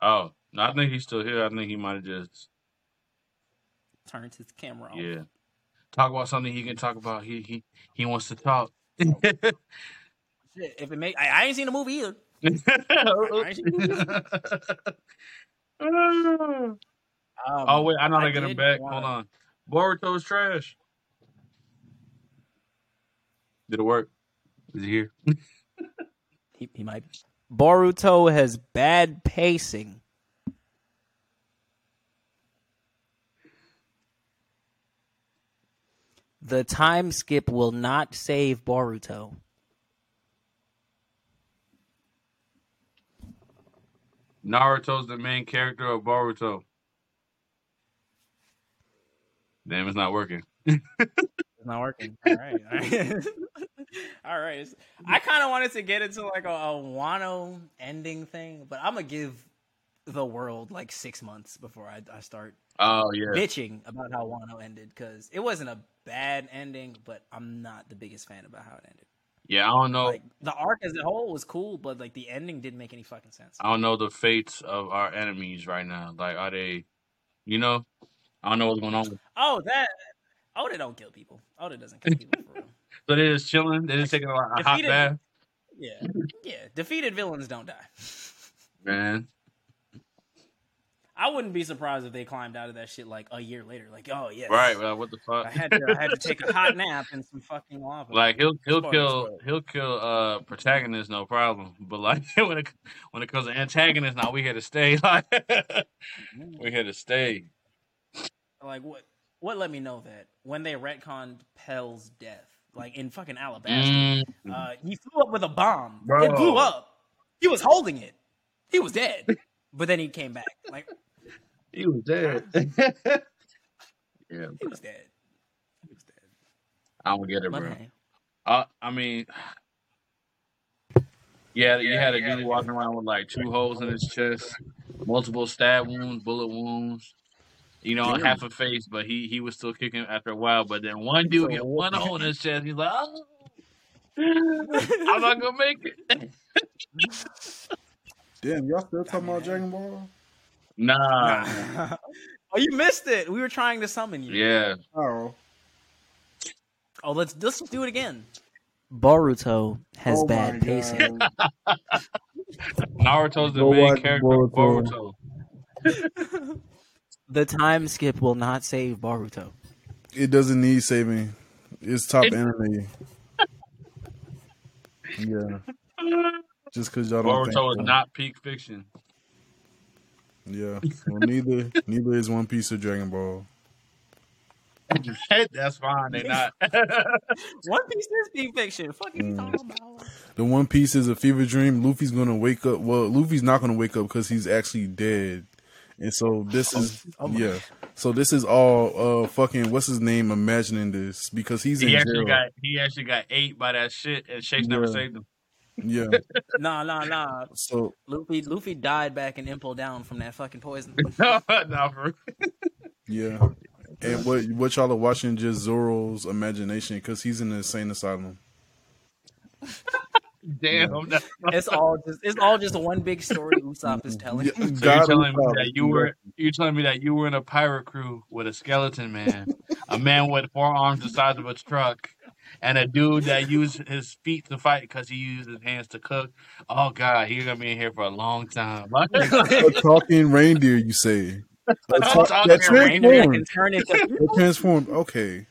Oh, no, I think he's still here. I think he might have just Turned his camera off. yeah. talk about something he can talk about. He he he wants to talk. Shit, if it make, I, I ain't seen the movie either. I ain't seen. Um, oh wait, I know how to get him back. wanna- Hold on. Boruto's trash. Did it work? Is he here? He, he might. Boruto has bad pacing. The time skip will not save Boruto. Naruto's the main character of Boruto. Damn, it's not working. It's not working. All right. All right. All right. I kind of wanted to get into like a, a Wano ending thing, but I'm going to give the world like six months before I, I start Oh yeah. bitching about how Wano ended because it wasn't a bad ending, but I'm not the biggest fan about how it ended. Yeah, I don't know. Like the arc as a whole was cool, but like the ending didn't make any fucking sense. I don't know the fates of our enemies right now. Like, are they, you know? I don't know what's going on. Oh, that Oda don't kill people. Oda doesn't kill people for real. So they're just chilling. They're just taking a, a hot bath, Yeah, yeah. Defeated villains don't die. man. I wouldn't be surprised if they climbed out of that shit like a year later. Like, oh yeah, Right? Well, what the I fuck? had to, I had to take a hot nap in some fucking lava. Like he'll he'll Spoiler, kill spoiler. he'll kill uh protagonist no problem, but like when it when it comes to antagonist, now we here to stay. Like we here to stay. like what? What let me know that when they retconned Pell's death, like in fucking Alabasta, Mm, uh, he flew up with a bomb. Bro. It blew up. He was holding it. He was dead, but then he came back. Like he was dead. yeah, he was dead. He was dead. I don't get it, But bro. hey, Uh, I mean, yeah, you had a dude walking around with like two holes in his chest, multiple stab wounds, bullet wounds. You know, Damn. half a face, but he he was still kicking after a while. But then one dude get one hole in his chest. He's like, "Oh, I'm not gonna make it." Damn, y'all still talking about Dragon Ball? Nah, oh, you missed it. We were trying to summon you. yeah, Oh, Oh, let's let's do it again. Boruto has Oh bad pacing. God. Naruto's the Go main character of Boruto. Boruto. The time skip will not save Boruto. It doesn't need saving. It's top anime. Yeah. Just because y'all don't think Boruto is so. not peak fiction. Yeah. Well, neither neither is One Piece or Dragon Ball. That's fine. They're not. One Piece is being fiction. Fuck you Mm. talking about? The One Piece is a fever dream. Luffy's gonna wake up. Well, Luffy's not gonna wake up because he's actually dead. And so this is Oh my- yeah. So this is all uh fucking what's his name imagining this because he's in he jail. actually got he actually got ate by that shit, and Shanks never saved him. Yeah. Nah, nah, nah. So Luffy, Luffy died back in Impel Down from that fucking poison. no, no, for yeah. And what what y'all are watching just Zoro's imagination because he's in the insane asylum. damn. that's- It's all just it's all just one big story Usopp is telling. Yeah, So you're God telling me that you were you're telling me that you were in a pirate crew with a skeleton man, a man with four arms the size of a truck, and a dude that used his feet to fight because he used his hands to cook. Oh God, he's gonna be in here for a long time. a talking reindeer, you say? A talk- talking that reindeer can transformed. turn into That transformed. Okay.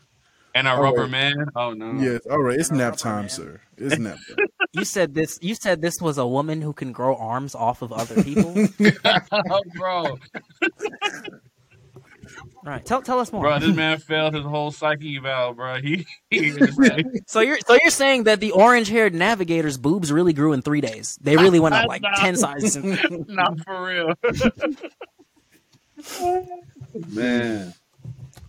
and a All rubber right. man. Oh no. Yes. All right. It's nap time, man. sir. It's nap time. You said this. You said this was a woman who can grow arms off of other people. oh, bro, right. Tell tell us more. bro, this man failed his whole psyche eval, bro. He, he So you're so you're saying that the orange haired navigator's boobs really grew in three days? They really went up like No. ten sizes. not for real. man.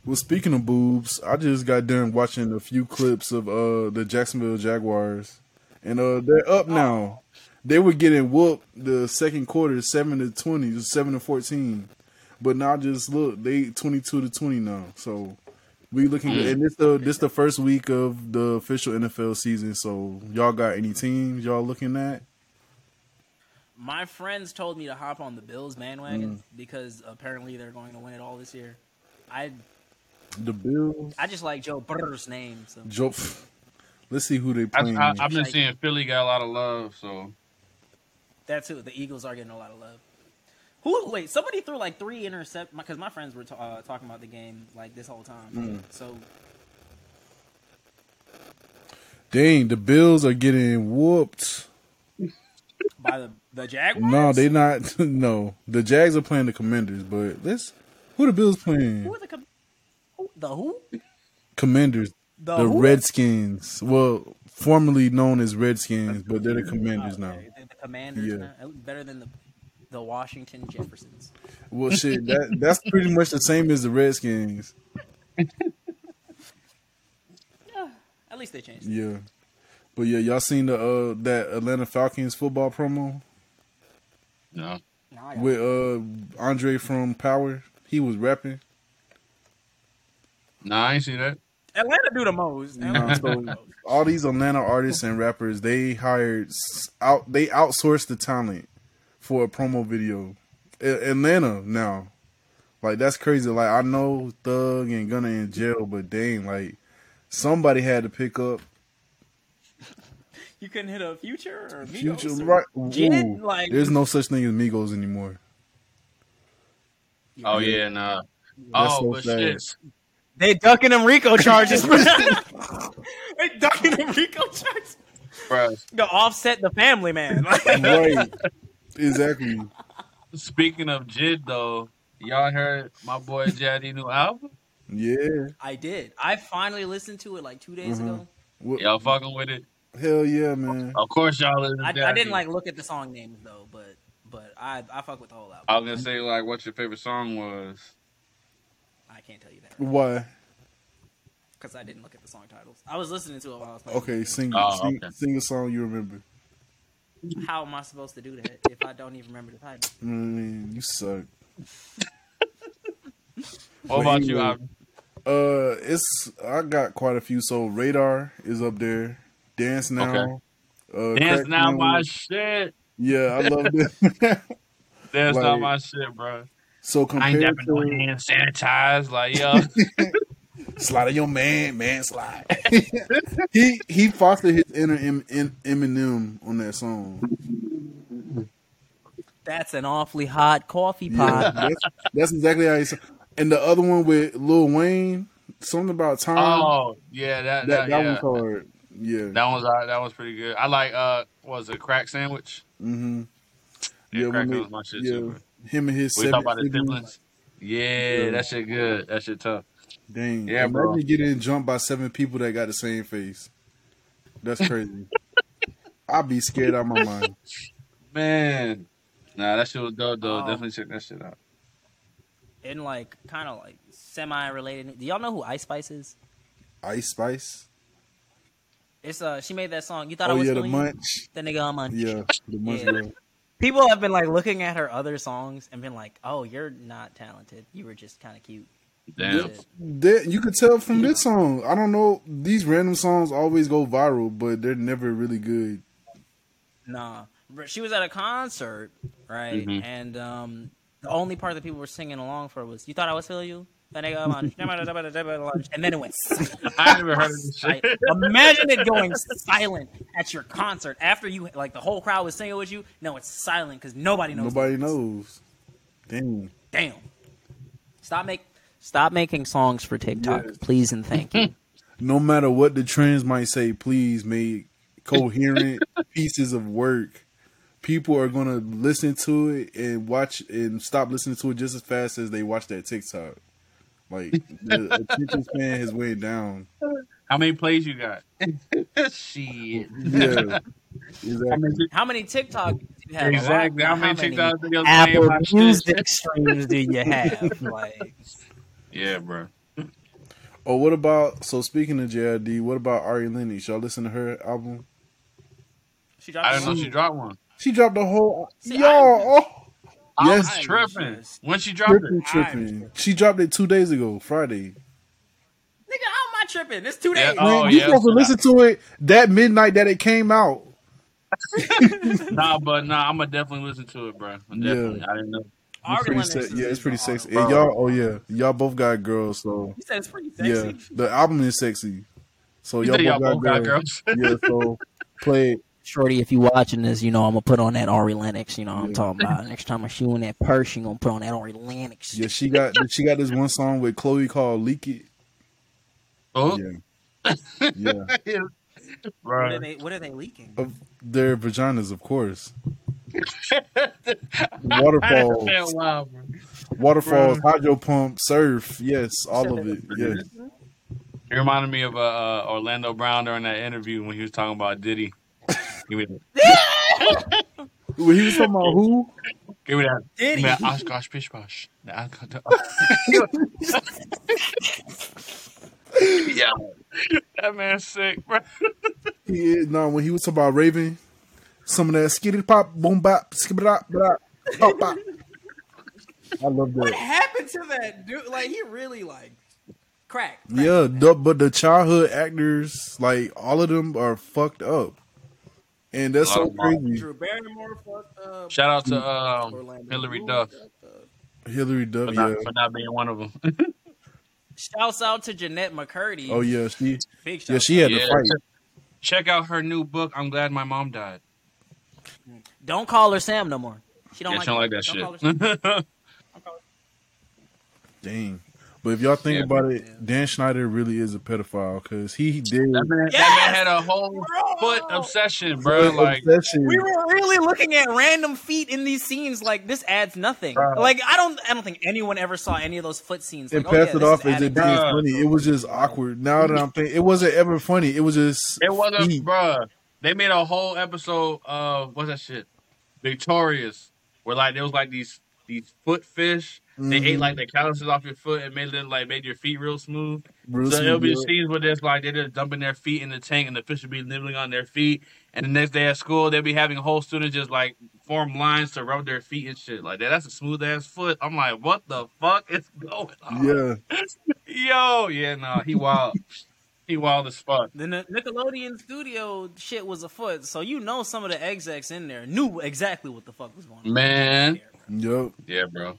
Well, speaking of boobs, I just got done watching a few clips of uh the Jacksonville Jaguars, and uh they're up now. They were getting whooped the second quarter, seven to twenty, seven to fourteen, but now just look, they twenty two to twenty now. So we looking, good. Mm. and this the this the first week of the official NFL season. So y'all got any teams y'all looking at? My friends told me to hop on the Bills bandwagon mm. because apparently they're going to win it all this year. I The Bills. I just like Joe Burr's name. So Joe. Let's see who they I, playing. I, I've been Like- seeing Philly got a lot of love, so that's who the Eagles are getting a lot of love. Who? Wait, somebody threw like three intercept because my friends were ta- uh, talking about the game like this whole time. Mm. So Dang, the Bills are getting whooped. by the the Jaguars. No, they not. No, the Jags are playing the Commanders, but let's. Who the Bills playing? Who are the com- who, the who? Commanders. The, The who? Redskins. Well, formerly known as Redskins, but they're the Commanders now. Okay, The, the Commanders Yeah. now. Better than the the Washington Jeffersons. Well, shit, that that's pretty much the same as the Redskins. At least they changed. Yeah, but yeah, y'all seen the uh that Atlanta Falcons football promo no. Nah, with uh Andre from Power? He was rapping. Nah, I ain't see that. Atlanta do the most. Nah, so all these Atlanta artists and rappers, they hired out. They outsourced the talent for a promo video. A- Atlanta now, like that's crazy. Like I know Thug and Gunna in jail, but dang, like somebody had to pick up You couldn't hit a future or Migos Future. or Right? JID, Ooh, like there's no such thing as Migos anymore. Oh yeah, nah. That's oh, so but sad. shit. they ducking them Rico charges. they ducking them Rico charges. Bruh, To offset the family man. right? Exactly. speaking of JID though, y'all heard my boy Jaddy new album? Yeah. I did. I finally listened to it like two days Mhm. ago. What- Y'all fucking with it? Hell yeah, man. Of course y'all listen I, I didn't like look at the song names though, but but I I fuck with the whole album. I was gonna say like what your favorite song was. I can't tell you that Why? because I didn't look at the song titles. I was listening to it while I was playing. Okay, sing, Oh, sing, okay. sing a song you remember. How am I supposed to do that if I don't even remember the title? Man, you suck. What about you? anyway. Ivan? Uh, it's I got quite a few. So Radar is up there. Dance now. Uh, Dance Crack now, my Sandwich. shit. Yeah, I love it. Dance Like- now, my shit, bro. so I ain't compared dapping no to hand sanitize, like yo. slide on your man, man slide. he he fostered his inner M- M- Eminem on that song. That's an awfully hot coffee Yeah, pot. that's, that's exactly how he. sa- And the other one with Lil Wayne, something about time. oh yeah, that that that, that yeah. one's hard. Yeah. That one's alright. That was pretty good. I like uh, what was it crack sandwich? mm-hmm. Yeah, Yeah, crack when was my shit yeah. too. Him and his We talk about the siblings. siblings. Yeah, Yeah. that shit good. That shit tough. Dang. Yeah, Imagine bro. getting jumped by seven people that got the same face. That's crazy. I'd be scared out of my mind. Man, nah, that shit was dope though. Um, Definitely check that shit out. and like kind of like semi related. Do y'all know who Ice Spice is? Ice Spice. It's uh she made that song. You thought I Oh was yeah, the munch. The nigga on munch. Yeah, the munch. Yeah. girl. People have been like looking at her other songs and been like, "Oh, you're not talented. You were just kind of cute." Damn. Shit. That you could tell from this song. I don't know. These random songs always go viral, but they're never really good. Nah, But she was at a concert, right? Mhm. And um, the only part that people were singing along for was "You thought I was feeling you." That nigga on munch. and then it went. I never heard of this Like, shit. imagine it going silent at your concert after you like the whole crowd was singing with you. No, it's silent because nobody knows. Nobody knows. Damn. Damn. Stop make stop making songs for TikTok, Yes. please and thank you. No matter what the trends might say, please make coherent pieces of work. People are gonna listen to it and watch and stop listening to it just as fast as they watch that TikTok. Like the attention span has went down. How many plays you got? shit. Yeah, exactly. How many TikTok do you have? Exactly. How many many TikTok videos playing Apple my shit? Music streams do you have? Like, Yeah, bro. Oh, what about so speaking of JID, what about Ari Lennox? Y'all listen to her album? she dropped I a didn't know she dropped one. She dropped a whole See, yo. I- Oh, I Yes. was tripping. When she dropped tripping, it? tripping. She dropped it two days ago, Friday. Nigga, how am I tripping? It's two Yeah, days. oh, Man, you yeah, supposed to listen to it that midnight that it came out. Nah, but nah, I'm gonna definitely listen to it, bro. Yeah. Definitely. I didn't know. It's pretty Lennox se- yeah, it's pretty sexy. And y'all, oh yeah, y'all both got girls, so You said it's pretty sexy. yeah, the album is sexy. So You y'all both, y'all got, both got girls. girls. yeah, so play it. Shorty, if you watching this, you know I'm gonna put on that Ari Lennox. You know what I'm talking about. Next time I shoot in that purse, you gonna put on that Ari Lennox. Yeah, she got she got this one song with Chloe called "Leak It." Oh, Yeah, yeah, What are right. they? What are they leaking? of their vaginas, of course. Waterfalls, Wow, bro. waterfalls, hydro pump, surf. Yes, all of it. Yes. It reminded me of uh, uh, Orlando Brown during that interview when he was talking about Diddy. Give me that. When he was talking about who? Give me that. Diddy. Give me that Oshkosh pish posh. The Oshkosh- yeah. That man's sick, bro. He is, no, when he was talking about Raven, some of that skitty pop, boom bop, skibba bop, bop, pop, pop. I love that. What that. happened to that dude? Like he really like crack. Yeah, the, but the childhood actors, like all of them, are fucked up, and that's so crazy. Drew Barrymore fucked up. Shout out to um, Orlando Hillary Bloom Duff fucked up. Hillary for Duff, not, yeah. for not being one of them. Shouts out to Jennette McCurdy. Oh yeah, she, Big yeah, she had Yeah. fight. Check out her new book. I'm glad my mom died. Don't call her Sam no more. She don't yeah, like, she don't like that don't call her shit. Sam. Call her- Dang. But if y'all think Yeah. about it, Dan Schneider really is a pedophile because he did That man, that man had a whole Bro! foot obsession, bro. Like, obsession. We were really looking at random feet in these scenes. Like this adds nothing. Bro. Like I don't, I don't think anyone ever saw any of those foot scenes. and Like, oh, passed yeah, it off as it being funny. It was just awkward. Now that I'm thinking, it wasn't ever funny. It was just it wasn't, feet. bruh. They made a whole episode of what's that shit? Victorious, where like there was like these these foot fish. They ate Mhm. like the calluses off your foot and made it like made your feet real smooth. Real so it'll be smooth, scenes where there's like they're just dumping their feet in the tank and the fish will be nibbling on their feet. And the next day at school, they'll be having whole students just like form lines to rub their feet and shit like that. That's a smooth ass foot. I'm like, what the fuck is going on? Yeah, Yo, yeah, no, he wild. He wild as fuck. The Nickelodeon studio shit was afoot, so you know some of the execs in there knew exactly what the fuck was going on. Man. yep. Yeah, bro.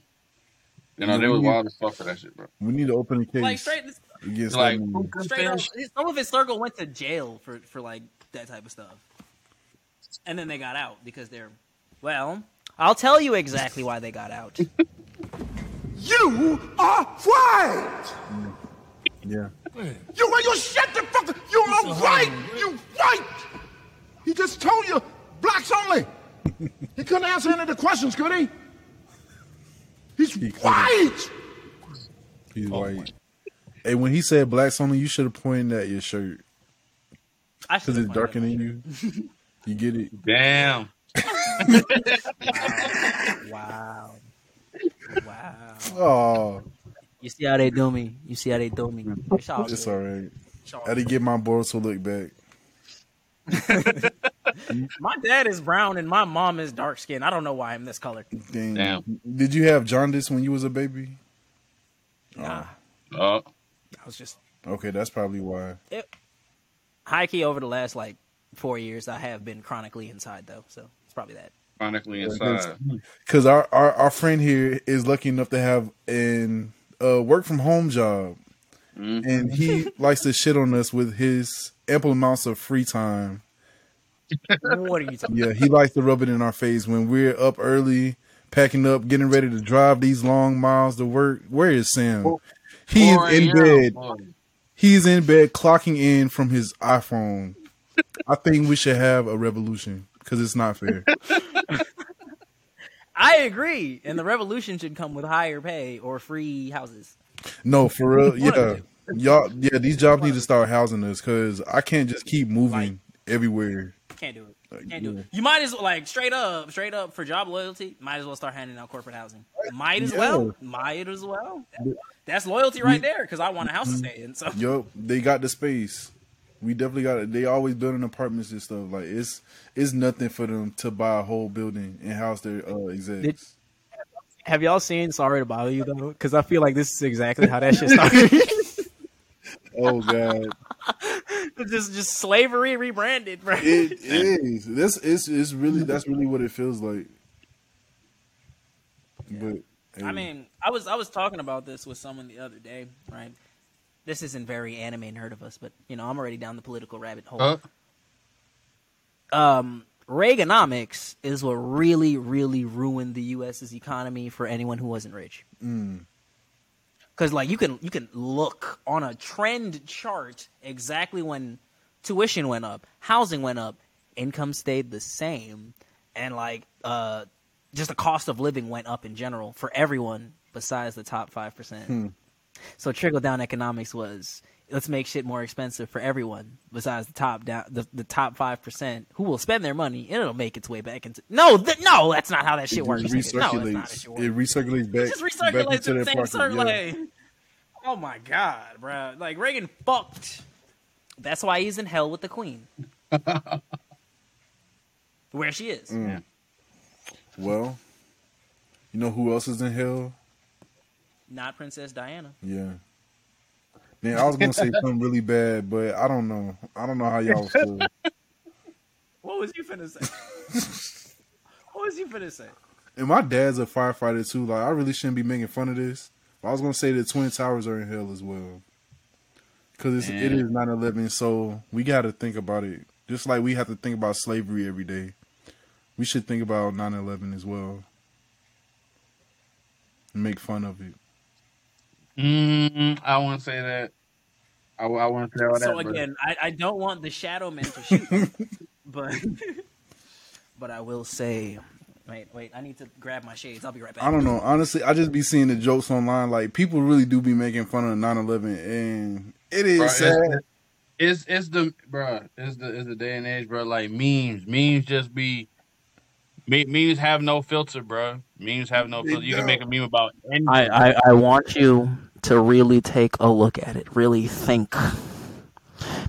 You know, they was wild as fuck for that shit, bro. We need to open a case Like straight, against Like, that movie. puka straight up. Some of his circle went to jail for for like that type of stuff, and then they got out because they're well. I'll tell you exactly why they got out. You are white. Mm. Yeah, You will you shut the fuck up. You are white. You white. He just told you blacks only. he couldn't answer any of the questions, could he? He's He white. he's white. Hey, when he said blacks only, you should have pointed at your shirt I because it's darkening you. You get it? Damn. Wow. Wow. Oh, You see how they do me. You see how they do me. It's all it's all right. It's all I had to get my boys to look back. My dad is brown and my mom is dark skinned. I don't know why I'm this color. Dang. Damn. Did you have jaundice when you was a baby? Nah, Oh, oh. I was just Okay, that's probably why. high key over the last like four years. I have been chronically inside though, so it's probably that. chronically inside. Because our, our our friend here is lucky enough to have an uh, work from home job, and he likes to shit on us with his ample amounts of free time. what are you talking? Yeah, he likes to rub it in our face when we're up early, packing up, getting ready to drive these long miles to work. Where is Sam? He is in bed. boy. He's in bed clocking in from his iPhone. I think we should have a revolution because it's not fair. I agree, and the revolution should come with higher pay or free houses. No, for real. Yeah, y'all. Yeah, these jobs need to start housing us because I can't just keep moving everywhere. Can't do it. Can't do it. You might as well like straight up, straight up for job loyalty. Might as well start handing out corporate housing. Might as Yeah. well. Might as well. That's loyalty right there because I want a house to mm-hmm. stay in. So Yup, they got the space. We definitely got it. They always building apartments and stuff. Like it's it's nothing for them to buy a whole building and house their uh, execs. Have y'all seen Sorry to Bother You though? Because I feel like this is exactly how that shit started. oh god, just just slavery rebranded, bro. it is. This is it's really that's really what it feels like. But I mean, I was I was talking about this with someone the other day, right? This isn't very anime nerd of us, but you know, I'm already down the political rabbit hole. Huh? Um, Reaganomics is what really, really ruined the U.S.'s economy for anyone who wasn't rich. Because like you can you can look on a trend chart exactly when tuition went up, housing went up, income stayed the same, and like uh, just the cost of living went up in general for everyone besides the top five percent. So trickle down economics was let's make shit more expensive for everyone besides the top down the, the top five percent who will spend their money and it'll make its way back into no th- no that's not how that shit it works. just nigga. No, that's not how that recirculates. shit works. it recirculates back, It just back recirculates into in the their same pocket. circle. yeah. Oh my god, bro! Like Reagan fucked. That's why he's in hell with the queen. Where she is. Mm. Well, you know who else is in hell? Not Princess Diana. Yeah. Man, I was gonna say something really bad, but I don't know. I don't know how y'all feel. What was you finna say? what was you finna say? And my dad's a firefighter too. Like I really shouldn't be making fun of this. But I was gonna say the twin towers are in hell as well. Cause it's, it is 9-11, so we got to think about it. Just like we have to think about slavery every day, we should think about 9-11 as well. And make fun of it. Mm, I won't say that. I, I won't say all that. So but- again, I, I don't want the Shadow Men to shoot, but but I will say, wait, wait, I need to grab my shades. I'll be right back. I don't know. Honestly, I just be seeing the jokes online. Like people really do be making fun of 9-11, and it is Bro, sad. it's, it's it's the bro. It's the it's the day and age, bro. Like memes, memes just be. Memes have no filter, bro. Memes have no filter. You can make a meme about anything. I, I, I want you to really take a look at it, really think.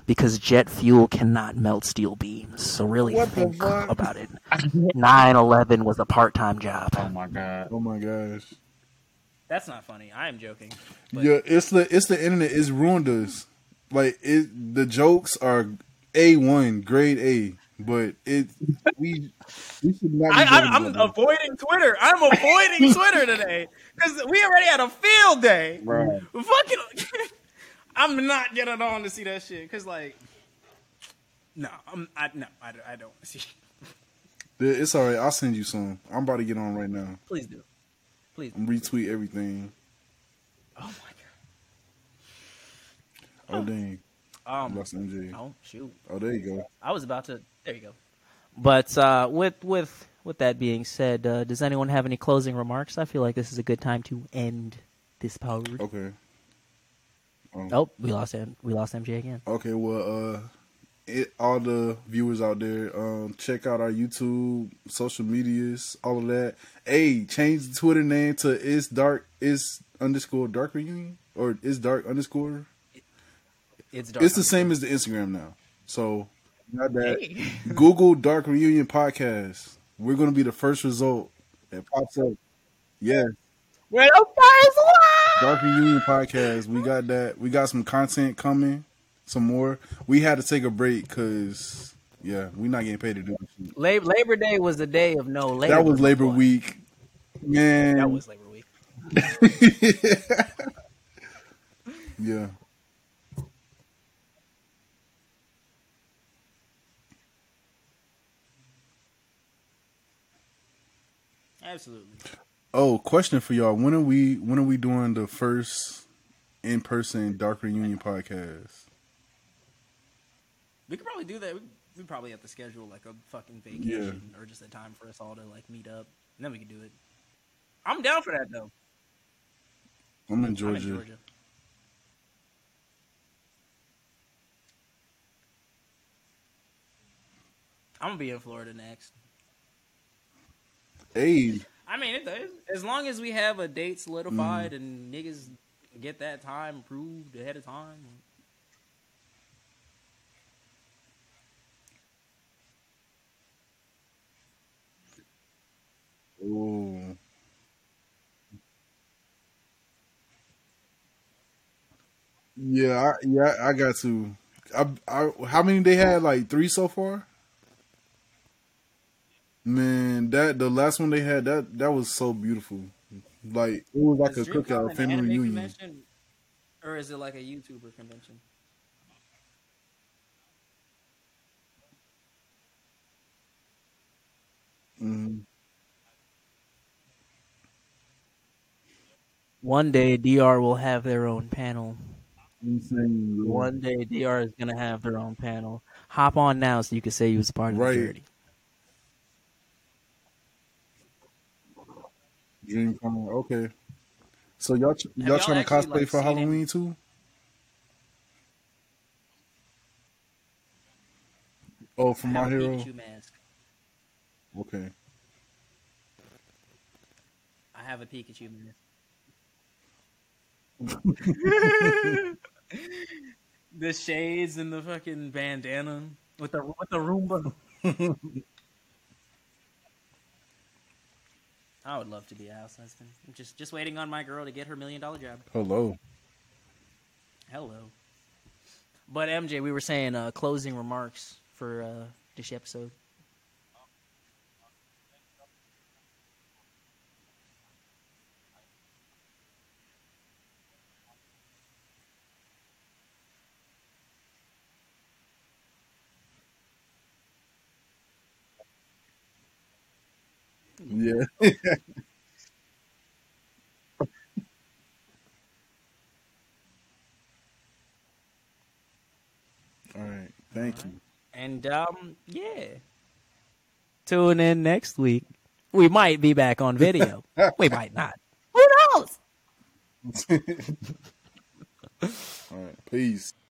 Because jet fuel cannot melt steel beams. So really What think about it. 9 11 was a part time job. oh my god. Oh my gosh. That's not funny. I am joking. Yeah, it's the it's the internet. It's ruined us. Like it, the jokes are a one, grade A, but it we we should not. I, I'm avoiding Twitter. I'm avoiding Twitter today because we already had a field day. Bro. Fucking, I'm not getting on to see that shit because like, no, I'm I no, I, don't- I don't see. It's all right. I'll send you some. I'm about to get on right now. Please do, please. I'm retweet everything. Oh my god. Oh dang, god. Um. lost MJ. Oh shoot. Oh, there you go. I was about to. There you go. But uh, with with with that being said, uh, does anyone have any closing remarks? I feel like this is a good time to end this power. Okay. Oh, we lost M- we lost MJ again. Okay, well, uh, it, all the viewers out there, um, check out our YouTube, social medias, all of that. Hey, change the Twitter name to is dark is underscore dark reunion or is dark underscore. It's dark. It's the same as the Instagram now. So not that. Hey. Google Dark Reunion Podcast. We're gonna be the first result that pops up. Yeah, We're the first one. Dark Reunion Podcast. We got that. We got some content coming. Some more. We had to take a break because yeah, we're not getting paid to do this. Labor, Labor Day was the day of no labor. That was Labor. Week. Man. That was Labor Week. yeah. Absolutely. Oh, question for y'all. When are we when are we doing the first in person Dark Reunion podcast? We could probably do that. We, we probably have to schedule like a fucking vacation or just a time for us all to like meet up, and then we could do it. I'm down for that though. I'm in I'm in Georgia. I'm gonna be in Florida next. Hey, I mean, it does. As long as we have a date solidified mm. and niggas get that time approved ahead of time. Oh. Yeah, I, yeah, I got to. I, I, how many they had? Like three so far. Man, that the last one they had that that was so beautiful. Like it was like Is a DreamCon cookout, an family reunion. or is it like a YouTuber convention? Mm-hmm. One day, DR will have their own panel. Insane. One day, DR is gonna have their own panel. Hop on now, so you can say you was part of Right. the journey. DreamCon. Okay. So y'all ch- y'all, y'all trying to actually, cosplay like, for seen? Halloween too? Oh, for I my hero. Mask. Okay. I have a Pikachu mask. the shades and the fucking bandana with the with the Roomba. I would love to be a house husband. I'm just just waiting on my girl to get her million dollar job. Hello. Hello. But MJ, we were saying uh, closing remarks for uh, this episode. Yeah. All right. Thank you. And um, yeah. Tune in next week. We might be back on video. we might not. Who knows? All right. Peace.